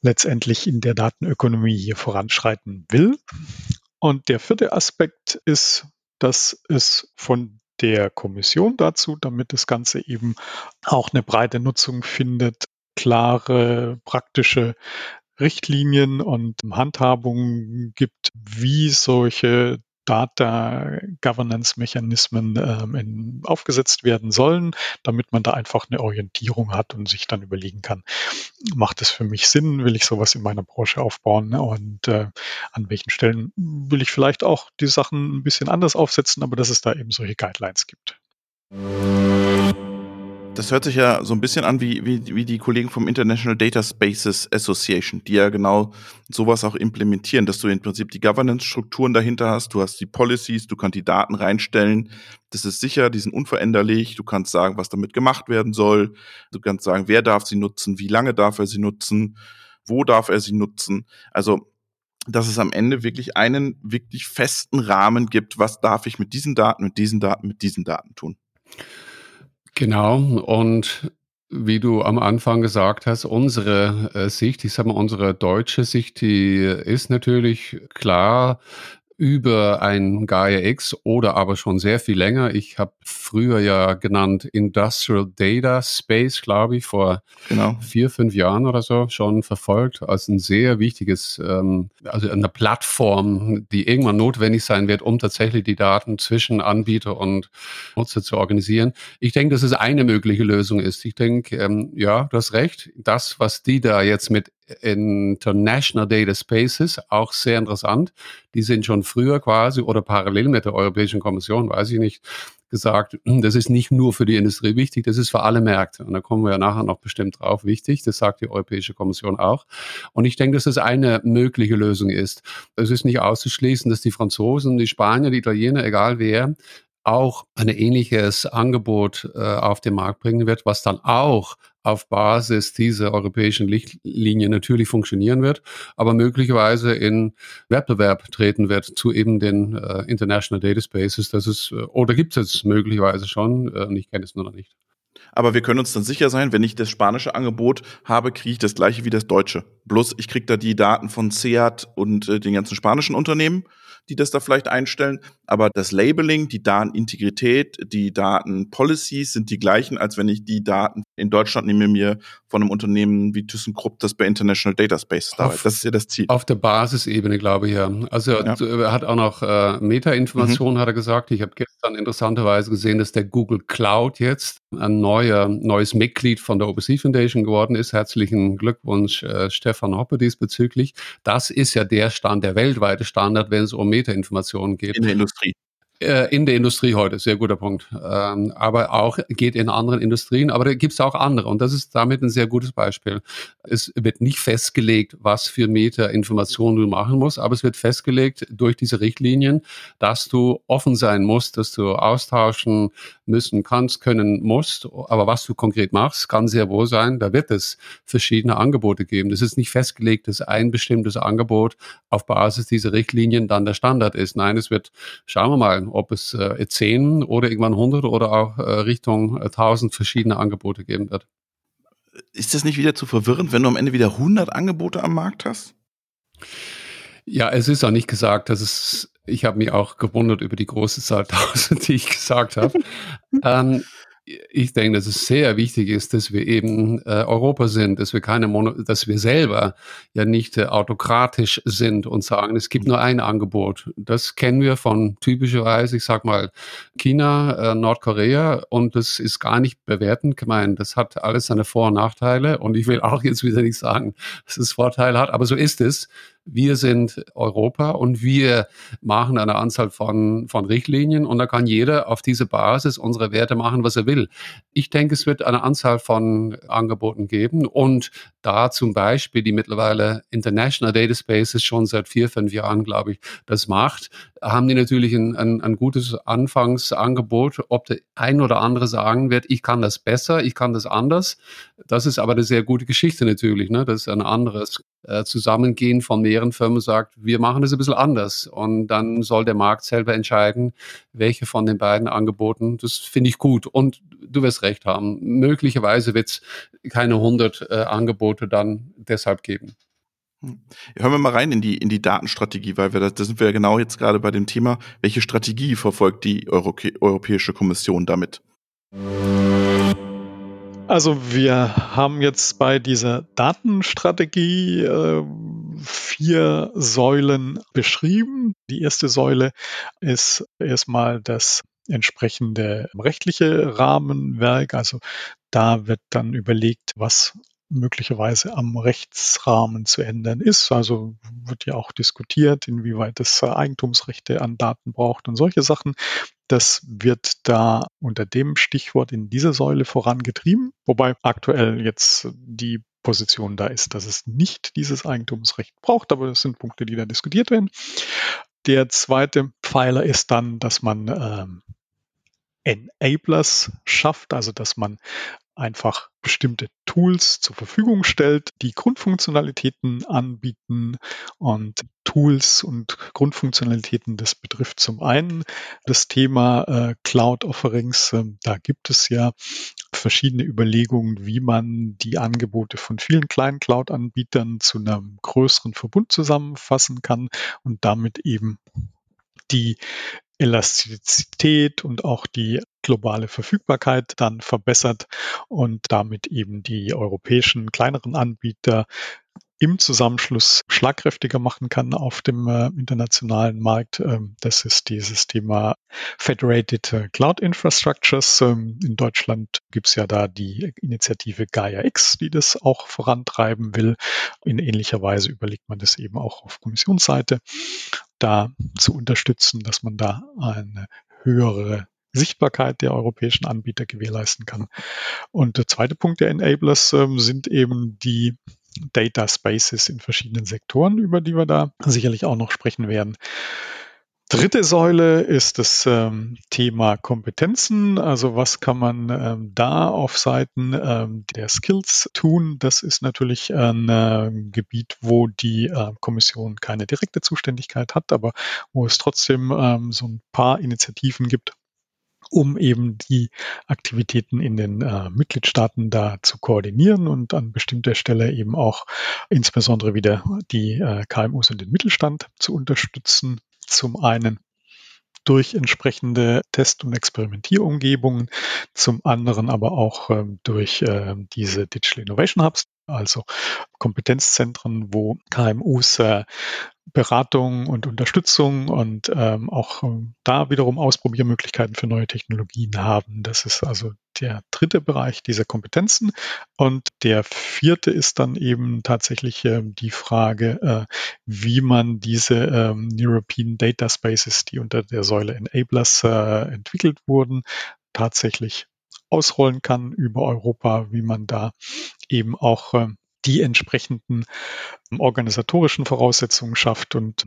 letztendlich in der Datenökonomie hier voranschreiten will. Und der vierte Aspekt ist, dass es von der Kommission dazu, damit das Ganze eben auch eine breite Nutzung findet, klare, praktische Richtlinien und Handhabungen gibt, wie solche Data Governance Mechanismen ähm, in, aufgesetzt werden sollen, damit man da einfach eine Orientierung hat und sich dann überlegen kann, macht es für mich Sinn, will ich sowas in meiner Branche aufbauen und äh, an welchen Stellen will ich vielleicht auch die Sachen ein bisschen anders aufsetzen, aber dass es da eben solche Guidelines gibt. Das hört sich ja so ein bisschen an wie, wie, wie die Kollegen vom International Data Spaces Association, die ja genau sowas auch implementieren, dass du im Prinzip die Governance-Strukturen dahinter hast, du hast die Policies, du kannst die Daten reinstellen, das ist sicher, die sind unveränderlich, du kannst sagen, was damit gemacht werden soll, du kannst sagen, wer darf sie nutzen, wie lange darf er sie nutzen, wo darf er sie nutzen. Also dass es am Ende wirklich einen wirklich festen Rahmen gibt, was darf ich mit diesen Daten, mit diesen Daten, mit diesen Daten tun. Genau. Und wie du am Anfang gesagt hast, unsere äh, Sicht, ich sage mal, unsere deutsche Sicht, die ist natürlich klar, über ein Gaia X oder aber schon sehr viel länger. Ich habe früher ja genannt Industrial Data Space, glaube ich, vor genau. vier, fünf Jahren oder so schon verfolgt als ein sehr wichtiges, ähm, also eine Plattform, die irgendwann notwendig sein wird, um tatsächlich die Daten zwischen Anbieter und Nutzer zu organisieren. Ich denke, dass es eine mögliche Lösung ist. Ich denke, ähm, ja, du hast recht. Das, was die da jetzt mit International Data Spaces, auch sehr interessant. Die sind schon früher quasi oder parallel mit der Europäischen Kommission, weiß ich nicht, gesagt, [clears throat] das ist nicht nur für die Industrie wichtig, das ist für alle Märkte. Und da kommen wir ja nachher noch bestimmt drauf, wichtig. Das sagt die Europäische Kommission auch. Und ich denke, dass das eine mögliche Lösung ist. Es ist nicht auszuschließen, dass die Franzosen, die Spanier, die Italiener, egal wer, auch ein ähnliches Angebot äh, auf den Markt bringen wird, was dann auch auf Basis dieser europäischen Lichtlinie natürlich funktionieren wird, aber möglicherweise in Wettbewerb treten wird zu eben den äh, International Data Spaces. Das ist, äh, oder gibt es möglicherweise schon, äh, ich kenne es nur noch nicht. Aber wir können uns dann sicher sein, wenn ich das spanische Angebot habe, kriege ich das gleiche wie das deutsche. Bloß ich kriege da die Daten von SEAT und äh, den ganzen spanischen Unternehmen die das da vielleicht einstellen. Aber das Labeling, die Datenintegrität, die Datenpolicies sind die gleichen, als wenn ich die Daten in Deutschland nehme mir von einem Unternehmen wie ThyssenKrupp, das bei International Data Space da Das ist ja das Ziel. Auf der Basisebene, glaube ich, ja. Also ja. er hat auch noch äh, Meta-Informationen, mhm. hat er gesagt. Ich habe gestern interessanterweise gesehen, dass der Google Cloud jetzt ein neuer, neues Mitglied von der OpenSea Foundation geworden ist. Herzlichen Glückwunsch, äh, Stefan Hoppe, diesbezüglich. Das ist ja der Stand, der weltweite Standard, wenn es um Metainformationen geht. In der Industrie. Äh, in der Industrie heute, sehr guter Punkt. Ähm, aber auch geht in anderen Industrien, aber da gibt es auch andere und das ist damit ein sehr gutes Beispiel. Es wird nicht festgelegt, was für Meter Informationen du machen musst, aber es wird festgelegt durch diese Richtlinien, dass du offen sein musst, dass du austauschen müssen kannst, können musst. Aber was du konkret machst, kann sehr wohl sein, da wird es verschiedene Angebote geben. Das ist nicht festgelegt, dass ein bestimmtes Angebot auf Basis dieser Richtlinien dann der Standard ist. Nein, es wird, schauen wir mal, ob es äh, 10 oder irgendwann 100 oder auch äh, Richtung 1000 äh, verschiedene Angebote geben wird. Ist das nicht wieder zu verwirrend, wenn du am Ende wieder 100 Angebote am Markt hast? Ja, es ist auch nicht gesagt, dass es, ich habe mich auch gewundert über die große Zahl [laughs] 1000, die ich gesagt habe. [laughs] ähm, ich denke, dass es sehr wichtig ist, dass wir eben äh, Europa sind, dass wir keine Mono dass wir selber ja nicht äh, autokratisch sind und sagen, es gibt nur ein Angebot. Das kennen wir von typischerweise, ich sag mal, China, äh, Nordkorea und das ist gar nicht bewertend gemeint. Das hat alles seine Vor- und Nachteile und ich will auch jetzt wieder nicht sagen, dass es Vorteile hat, aber so ist es wir sind Europa und wir machen eine Anzahl von, von Richtlinien und da kann jeder auf diese Basis unsere Werte machen, was er will. Ich denke, es wird eine Anzahl von Angeboten geben und da zum Beispiel die mittlerweile International Data Spaces schon seit vier, fünf Jahren, glaube ich, das macht, haben die natürlich ein, ein, ein gutes Anfangsangebot. Ob der ein oder andere sagen wird, ich kann das besser, ich kann das anders, das ist aber eine sehr gute Geschichte natürlich. Ne? Das ist ein anderes äh, Zusammengehen von mehreren Firmen sagt, wir machen das ein bisschen anders. Und dann soll der Markt selber entscheiden, welche von den beiden Angeboten. Das finde ich gut. Und du wirst recht haben. Möglicherweise wird es keine 100 äh, Angebote dann deshalb geben. Hm. Hören wir mal rein in die, in die Datenstrategie, weil wir da, da sind wir ja genau jetzt gerade bei dem Thema, welche Strategie verfolgt die Euro Europäische Kommission damit? Also wir haben jetzt bei dieser Datenstrategie äh, vier Säulen beschrieben. Die erste Säule ist erstmal das entsprechende rechtliche Rahmenwerk. Also da wird dann überlegt, was möglicherweise am Rechtsrahmen zu ändern ist. Also wird ja auch diskutiert, inwieweit es Eigentumsrechte an Daten braucht und solche Sachen. Das wird da unter dem Stichwort in dieser Säule vorangetrieben, wobei aktuell jetzt die Position da ist, dass es nicht dieses Eigentumsrecht braucht, aber das sind Punkte, die da diskutiert werden. Der zweite Pfeiler ist dann, dass man ähm, Enablers schafft, also dass man einfach bestimmte Tools zur Verfügung stellt, die Grundfunktionalitäten anbieten und Tools und Grundfunktionalitäten, das betrifft zum einen das Thema äh, Cloud Offerings. Ähm, da gibt es ja verschiedene Überlegungen, wie man die Angebote von vielen kleinen Cloud-Anbietern zu einem größeren Verbund zusammenfassen kann und damit eben die Elastizität und auch die globale Verfügbarkeit dann verbessert und damit eben die europäischen kleineren Anbieter im Zusammenschluss schlagkräftiger machen kann auf dem äh, internationalen Markt. Ähm, das ist dieses Thema Federated äh, Cloud Infrastructures. Ähm, in Deutschland gibt es ja da die Initiative Gaia X, die das auch vorantreiben will. In ähnlicher Weise überlegt man das eben auch auf Kommissionsseite, da zu unterstützen, dass man da eine höhere Sichtbarkeit der europäischen Anbieter gewährleisten kann. Und der zweite Punkt der Enablers ähm, sind eben die Data Spaces in verschiedenen Sektoren, über die wir da sicherlich auch noch sprechen werden. Dritte Säule ist das ähm, Thema Kompetenzen. Also was kann man ähm, da auf Seiten ähm, der Skills tun? Das ist natürlich ein äh, Gebiet, wo die äh, Kommission keine direkte Zuständigkeit hat, aber wo es trotzdem ähm, so ein paar Initiativen gibt, um eben die Aktivitäten in den äh, Mitgliedstaaten da zu koordinieren und an bestimmter Stelle eben auch insbesondere wieder die äh, KMUs und den Mittelstand zu unterstützen. Zum einen durch entsprechende Test- und Experimentierumgebungen, zum anderen aber auch ähm, durch äh, diese Digital Innovation Hubs, also Kompetenzzentren, wo KMUs äh, Beratung und Unterstützung und ähm, auch äh, da wiederum Ausprobiermöglichkeiten für neue Technologien haben. Das ist also der dritte Bereich dieser Kompetenzen. Und der vierte ist dann eben tatsächlich äh, die Frage, äh, wie man diese ähm, European Data Spaces, die unter der Säule Enablers äh, entwickelt wurden, tatsächlich ausrollen kann über Europa, wie man da eben auch äh, die entsprechenden ähm, organisatorischen Voraussetzungen schafft und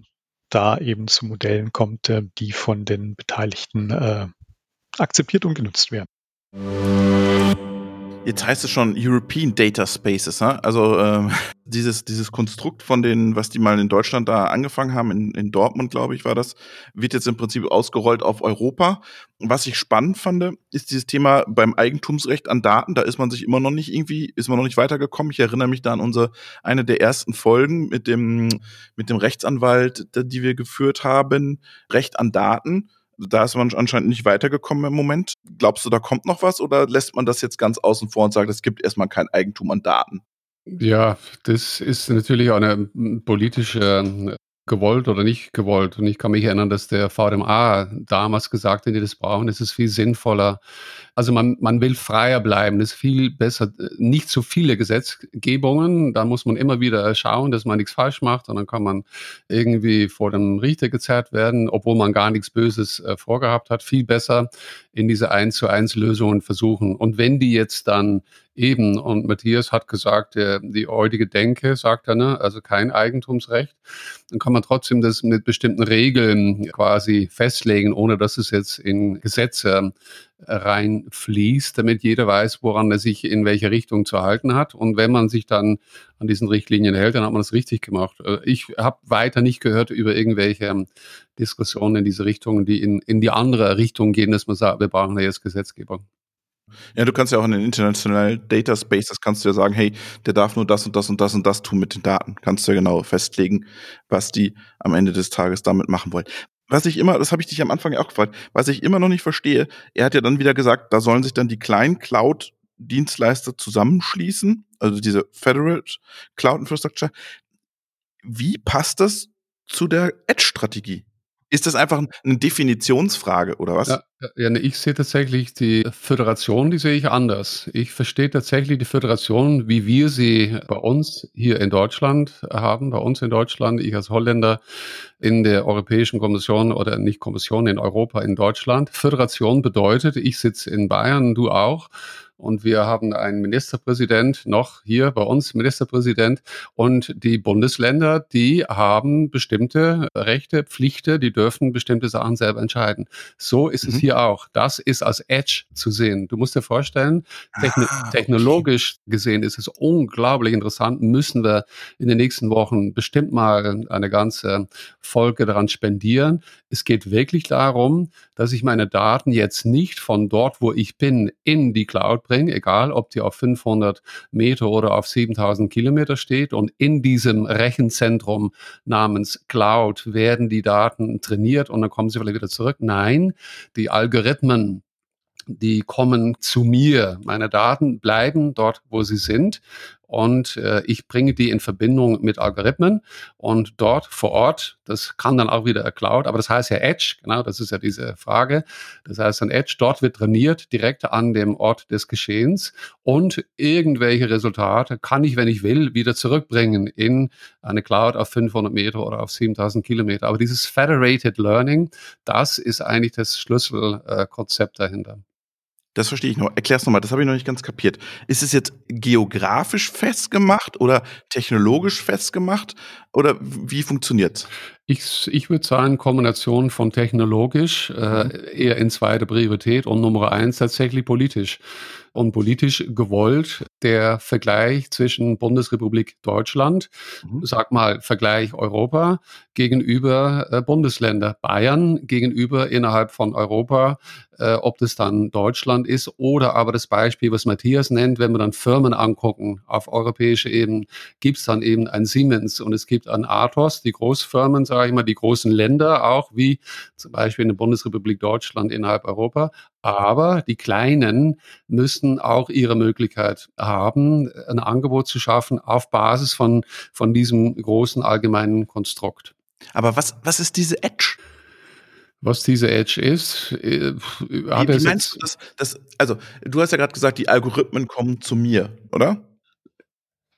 da eben zu Modellen kommt, äh, die von den Beteiligten äh, akzeptiert und genutzt werden. Jetzt heißt es schon European Data Spaces, ne? also ähm, [laughs] dieses, dieses Konstrukt von den, was die mal in Deutschland da angefangen haben, in, in Dortmund, glaube ich, war das, wird jetzt im Prinzip ausgerollt auf Europa. Was ich spannend fand, ist dieses Thema beim Eigentumsrecht an Daten. Da ist man sich immer noch nicht irgendwie, ist man noch nicht weitergekommen. Ich erinnere mich da an unsere, eine der ersten Folgen mit dem, mit dem Rechtsanwalt, die wir geführt haben, Recht an Daten da ist man anscheinend nicht weitergekommen im Moment. Glaubst du, da kommt noch was oder lässt man das jetzt ganz außen vor und sagt, es gibt erstmal kein Eigentum an Daten? Ja, das ist natürlich auch eine politische gewollt oder nicht gewollt. Und ich kann mich erinnern, dass der VDMA damals gesagt hat, die das brauchen, ist es viel sinnvoller. Also man, man will freier bleiben, das ist viel besser. Nicht zu viele Gesetzgebungen, da muss man immer wieder schauen, dass man nichts falsch macht und dann kann man irgendwie vor dem Richter gezerrt werden, obwohl man gar nichts Böses äh, vorgehabt hat. Viel besser in diese eins zu eins Lösungen versuchen. Und wenn die jetzt dann eben, und Matthias hat gesagt, der, die heutige Denke, sagt er, ne, also kein Eigentumsrecht, dann kann man trotzdem das mit bestimmten Regeln quasi festlegen, ohne dass es jetzt in Gesetze reinfließt, damit jeder weiß, woran er sich in welche Richtung zu halten hat. Und wenn man sich dann an diesen Richtlinien hält, dann hat man das richtig gemacht. Äh, ich habe weiter nicht gehört über irgendwelche Diskussionen in diese Richtung, die in, in die andere Richtung gehen, dass man sagt, wir brauchen ja jetzt Gesetzgebung. Ja, du kannst ja auch in den internationalen Data Spaces kannst du ja sagen, hey, der darf nur das und das und das und das tun mit den Daten. Kannst du ja genau festlegen, was die am Ende des Tages damit machen wollen. Was ich immer, das habe ich dich am Anfang auch gefragt, was ich immer noch nicht verstehe, er hat ja dann wieder gesagt, da sollen sich dann die kleinen Cloud-Dienstleister zusammenschließen, also diese Federal Cloud Infrastructure. Wie passt das zu der Edge-Strategie? Ist das einfach eine Definitionsfrage oder was? Ja, ja, ne, ich sehe tatsächlich die Föderation, die sehe ich anders. Ich verstehe tatsächlich die Föderation, wie wir sie bei uns hier in Deutschland haben, bei uns in Deutschland, ich als Holländer in der Europäischen Kommission oder nicht Kommission in Europa, in Deutschland. Föderation bedeutet, ich sitze in Bayern, du auch und wir haben einen Ministerpräsident noch hier bei uns, Ministerpräsident. Und die Bundesländer, die haben bestimmte Rechte, Pflichten, die dürfen bestimmte Sachen selber entscheiden. So ist mhm. es hier auch. Das ist als Edge zu sehen. Du musst dir vorstellen, techn ah, technologisch gesehen ist es unglaublich interessant. Müssen wir in den nächsten Wochen bestimmt mal eine ganze Folge daran spendieren. Es geht wirklich darum, dass ich meine Daten jetzt nicht von dort, wo ich bin, in die Cloud bringen, egal ob die auf 500 Meter oder auf 7000 Kilometer steht. Und in diesem Rechenzentrum namens Cloud werden die Daten trainiert und dann kommen sie vielleicht wieder zurück. Nein, die Algorithmen die kommen zu mir. Meine Daten bleiben dort, wo sie sind und äh, ich bringe die in Verbindung mit Algorithmen und dort vor Ort, das kann dann auch wieder Cloud, aber das heißt ja Edge, genau, das ist ja diese Frage. Das heißt dann Edge, dort wird trainiert direkt an dem Ort des Geschehens und irgendwelche Resultate kann ich, wenn ich will, wieder zurückbringen in eine Cloud auf 500 Meter oder auf 7000 Kilometer. Aber dieses Federated Learning, das ist eigentlich das Schlüsselkonzept äh, dahinter. Das verstehe ich noch. Erklär's nochmal, das habe ich noch nicht ganz kapiert. Ist es jetzt geografisch festgemacht oder technologisch festgemacht? Oder wie funktioniert's? Ich, ich würde sagen, Kombination von technologisch äh, mhm. eher in zweiter Priorität und Nummer eins tatsächlich politisch. Und politisch gewollt der Vergleich zwischen Bundesrepublik Deutschland, mhm. sag mal Vergleich Europa gegenüber äh, Bundesländer, Bayern gegenüber innerhalb von Europa, äh, ob das dann Deutschland ist oder aber das Beispiel, was Matthias nennt, wenn wir dann Firmen angucken auf europäischer Ebene, gibt es dann eben ein Siemens und es gibt ein Athos, die Großfirmen, sage ich mal, die großen Länder auch, wie zum Beispiel in der Bundesrepublik Deutschland innerhalb Europa, Aber die Kleinen müssen auch ihre Möglichkeit haben, ein Angebot zu schaffen auf Basis von, von diesem großen allgemeinen Konstrukt. Aber was, was ist diese Edge? Was diese Edge ist, äh, wie, wie meinst du das, das? Also, du hast ja gerade gesagt, die Algorithmen kommen zu mir, oder?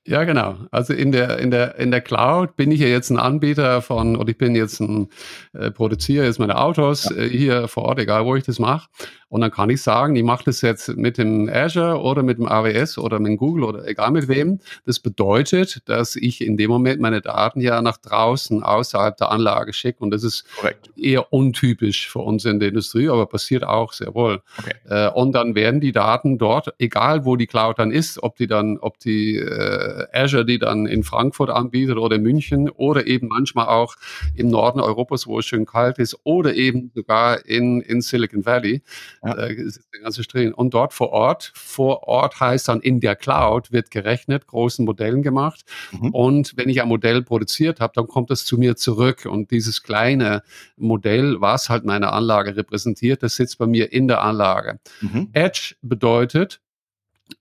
Ja, genau. Also in der, in der, in der Cloud bin ich ja jetzt ein Anbieter von, oder ich bin jetzt ein äh, produziere jetzt meine Autos ja. äh, hier vor Ort, egal wo ich das mache. Und dann kann ich sagen, ich mache das jetzt mit dem Azure oder mit dem AWS oder mit Google oder egal mit wem. Das bedeutet, dass ich in dem Moment meine Daten ja nach draußen außerhalb der Anlage schicke. Und das ist Korrekt. eher untypisch für uns in der Industrie, aber passiert auch sehr wohl. Okay. Äh, und dann werden die Daten dort, egal wo die Cloud dann ist, ob die dann, ob die äh, Azure, die dann in Frankfurt anbietet oder in München oder eben manchmal auch im Norden Europas, wo es schön kalt ist oder eben sogar in, in Silicon Valley. Ja. Äh, ist der ganze String. Und dort vor Ort, vor Ort heißt dann in der Cloud wird gerechnet, großen Modellen gemacht. Mhm. Und wenn ich ein Modell produziert habe, dann kommt es zu mir zurück. Und dieses kleine Modell, was halt meine Anlage repräsentiert, das sitzt bei mir in der Anlage. Mhm. Edge bedeutet,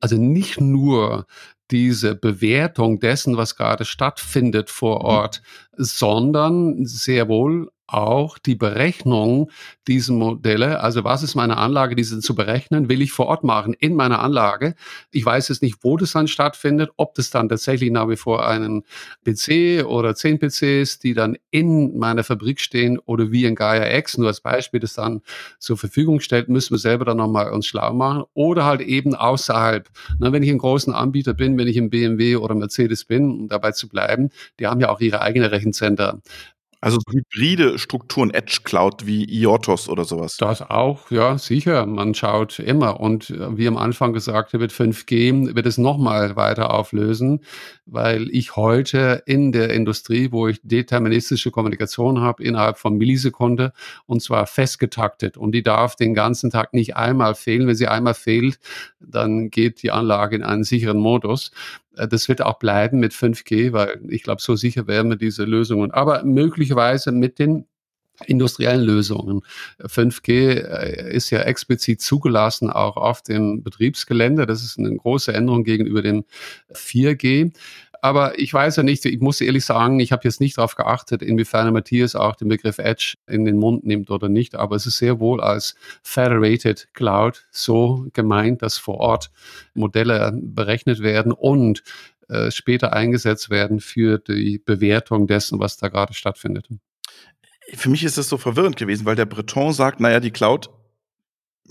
also nicht nur diese Bewertung dessen, was gerade stattfindet vor mhm. Ort, sondern sehr wohl auch die Berechnung dieser Modelle. Also was ist meine Anlage, diese zu berechnen, will ich vor Ort machen in meiner Anlage. Ich weiß jetzt nicht, wo das dann stattfindet, ob das dann tatsächlich nach wie vor einen PC oder zehn PCs, die dann in meiner Fabrik stehen oder wie ein Gaia X, nur als Beispiel, das dann zur Verfügung stellt, müssen wir selber dann nochmal uns schlau machen oder halt eben außerhalb. Na, wenn ich ein großen Anbieter bin, wenn ich im BMW oder Mercedes bin, um dabei zu bleiben, die haben ja auch ihre eigene Rechencenter. Also hybride Strukturen, Edge Cloud wie IOTOS oder sowas. Das auch, ja, sicher. Man schaut immer. Und äh, wie am Anfang gesagt, mit 5G wird es nochmal weiter auflösen, weil ich heute in der Industrie, wo ich deterministische Kommunikation habe, innerhalb von Millisekunde und zwar festgetaktet. Und die darf den ganzen Tag nicht einmal fehlen. Wenn sie einmal fehlt, dann geht die Anlage in einen sicheren Modus. Äh, das wird auch bleiben mit 5G, weil ich glaube, so sicher werden wir diese Lösungen. Aber möglicherweise mit den industriellen Lösungen. 5G äh, ist ja explizit zugelassen auch auf dem Betriebsgelände. Das ist eine große Änderung gegenüber dem 4G. Aber ich weiß ja nicht, ich muss ehrlich sagen, ich habe jetzt nicht darauf geachtet, inwiefern Matthias auch den Begriff Edge in den Mund nimmt oder nicht. Aber es ist sehr wohl als Federated Cloud so gemeint, dass vor Ort Modelle berechnet werden und äh, später eingesetzt werden für die Bewertung dessen, was da gerade stattfindet. Für mich ist das so verwirrend gewesen, weil der Breton sagt, naja, die Cloud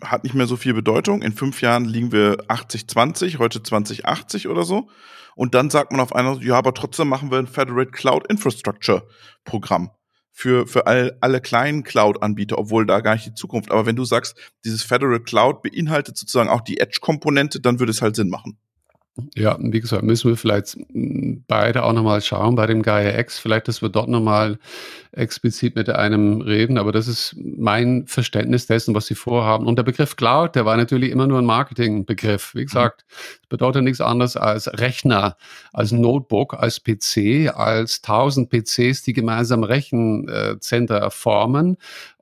hat nicht mehr so viel Bedeutung. In fünf Jahren liegen wir 80-20, heute 2080 oder so. Und dann sagt man auf einmal, ja, aber trotzdem machen wir ein Federated Cloud Infrastructure Programm für, für all, alle kleinen Cloud-Anbieter, obwohl da gar nicht die Zukunft. Aber wenn du sagst, dieses Federated Cloud beinhaltet sozusagen auch die Edge-Komponente, dann würde es halt Sinn machen. Ja, wie gesagt, müssen wir vielleicht beide auch nochmal schauen bei dem Gaia X. Vielleicht, dass wir dort nochmal explizit mit einem reden, aber das ist mein Verständnis dessen, was sie vorhaben. Und der Begriff Cloud, der war natürlich immer nur ein Marketingbegriff. Wie gesagt, das bedeutet nichts anderes als Rechner, als Notebook, als PC, als tausend PCs, die gemeinsam Rechencenter formen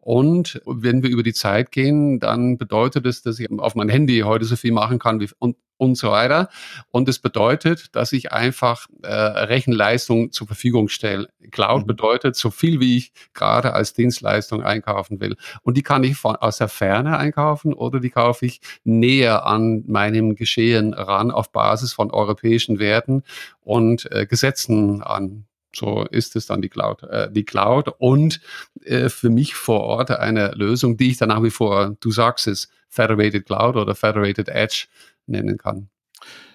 und wenn wir über die Zeit gehen, dann bedeutet es, dass ich auf mein Handy heute so viel machen kann wie, und, und so weiter. Und es bedeutet, dass ich einfach äh, Rechenleistung zur Verfügung stelle. Cloud mhm. bedeutet so viel, wie ich gerade als Dienstleistung einkaufen will. Und die kann ich von, aus der Ferne einkaufen oder die kaufe ich näher an meinem Geschehen ran auf Basis von europäischen Werten und äh, Gesetzen an. So ist es dann die Cloud. Äh, die Cloud und äh, für mich vor Ort eine Lösung, die ich dann nach wie vor, du sagst es, Federated Cloud oder Federated Edge nennen kann.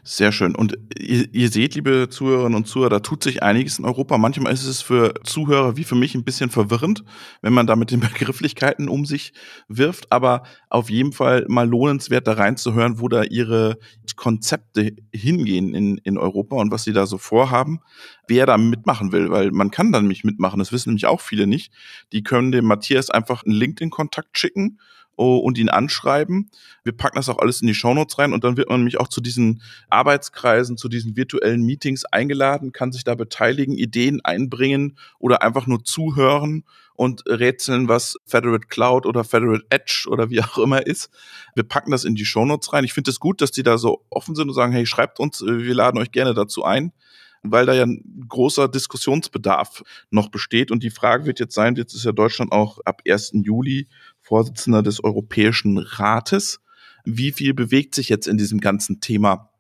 Sehr schön. Und ihr, ihr, seht, liebe Zuhörerinnen und Zuhörer, da tut sich einiges in Europa. Manchmal ist es für Zuhörer wie für mich ein bisschen verwirrend, wenn man da mit den [laughs] Begrifflichkeiten um sich wirft. Aber auf jeden Fall mal lohnenswert, da reinzuhören, wo da ihre Konzepte hingehen in, in Europa und was sie da so vorhaben. Wer da mitmachen will, weil man kann da nämlich mitmachen. Das wissen nämlich auch viele nicht. Die können dem Matthias einfach einen LinkedIn-Kontakt schicken und ihn anschreiben. Wir packen das auch alles in die Shownotes rein und dann wird man nämlich auch zu diesen Arbeitskreisen, zu diesen virtuellen Meetings eingeladen, kann sich da beteiligen, Ideen einbringen oder einfach nur zuhören und rätseln, was Federate Cloud oder Federate Edge oder wie auch immer ist. Wir packen das in die Shownotes rein. Ich finde es gut, dass die da so offen sind und sagen, hey, schreibt uns, wir laden euch gerne dazu ein weil da ja ein großer Diskussionsbedarf noch besteht. Und die Frage wird jetzt sein, jetzt ist ja Deutschland auch ab 1. Juli Vorsitzender des Europäischen Rates. Wie viel bewegt sich jetzt in diesem ganzen Thema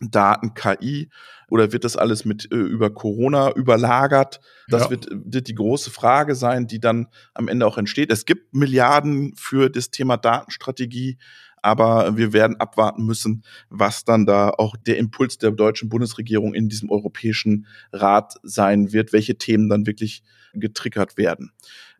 Daten, KI oder wird das alles mit äh, über Corona überlagert? Das ja. wird, wird die große Frage sein, die dann am Ende auch entsteht. Es gibt Milliarden für das Thema Datenstrategie, aber wir werden abwarten müssen, was dann da auch der Impuls der deutschen Bundesregierung in diesem Europäischen Rat sein wird, welche Themen dann wirklich getriggert werden.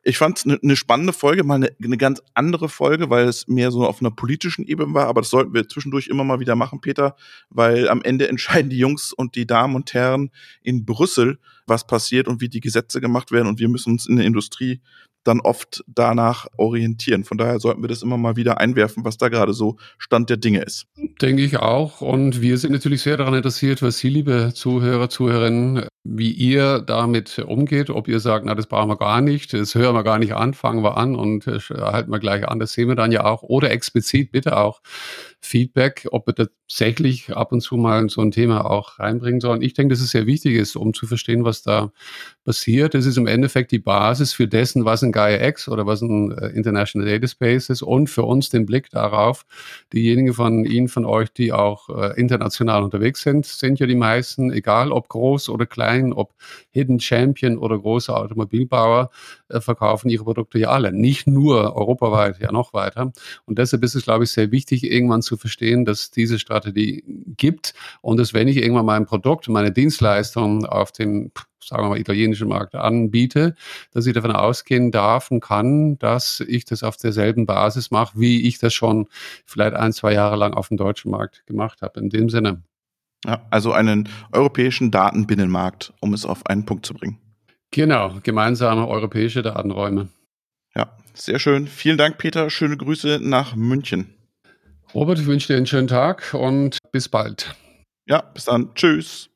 Ich fand es eine ne spannende Folge, mal eine, ne ganz andere Folge, weil es mehr so auf einer politischen Ebene war, aber das sollten wir zwischendurch immer mal wieder machen, Peter, weil am Ende [laughs] entscheiden die Jungs und die Damen und Herren in Brüssel, was passiert und wie die Gesetze gemacht werden und wir müssen uns in der Industrie dann oft danach orientieren. Von daher sollten wir das immer mal wieder einwerfen, was da gerade so Stand der Dinge ist. Denke ich auch. Und wir sind natürlich sehr daran interessiert, was Sie, liebe Zuhörer, Zuhörerinnen, wie ihr damit umgeht. Ob ihr sagt, na, das brauchen wir gar nicht, das hören wir gar nicht an, fangen wir an und äh, halten wir gleich an. Das sehen wir dann ja auch. Oder explizit bitte auch Feedback, ob wir tatsächlich ab und zu mal so ein Thema auch reinbringen sollen. Ich denke, dass es sehr wichtig ist, um zu verstehen, was da passiert. Das ist im Endeffekt die Basis für dessen, was ein Gaia X oder was ein äh, International Data Space ist und für uns den Blick darauf, diejenigen von Ihnen, von euch, die auch äh, international unterwegs sind, sind ja die meisten, egal ob groß oder klein, ob Hidden Champion oder große Automobilbauer, äh, verkaufen ihre Produkte ja alle. Nicht nur europaweit, ja noch weiter. Und deshalb ist es, glaube ich, sehr wichtig, irgendwann zu verstehen, dass diese Strategie gibt und dass wenn ich irgendwann mein Produkt, meine Dienstleistung auf dem sagen wir mal, italienischen Markt anbiete, dass ich davon ausgehen darf und kann, dass ich das auf derselben Basis mache, wie ich das schon vielleicht ein, zwei Jahre lang auf dem deutschen Markt gemacht habe. In dem Sinne. Ja, also einen europäischen Datenbinnenmarkt, um es auf einen Punkt zu bringen. Genau, gemeinsame europäische Datenräume. Ja, sehr schön. Vielen Dank, Peter. Schöne Grüße nach München. Robert, ich wünsche dir einen schönen Tag und bis bald. Ja, bis dann. Tschüss.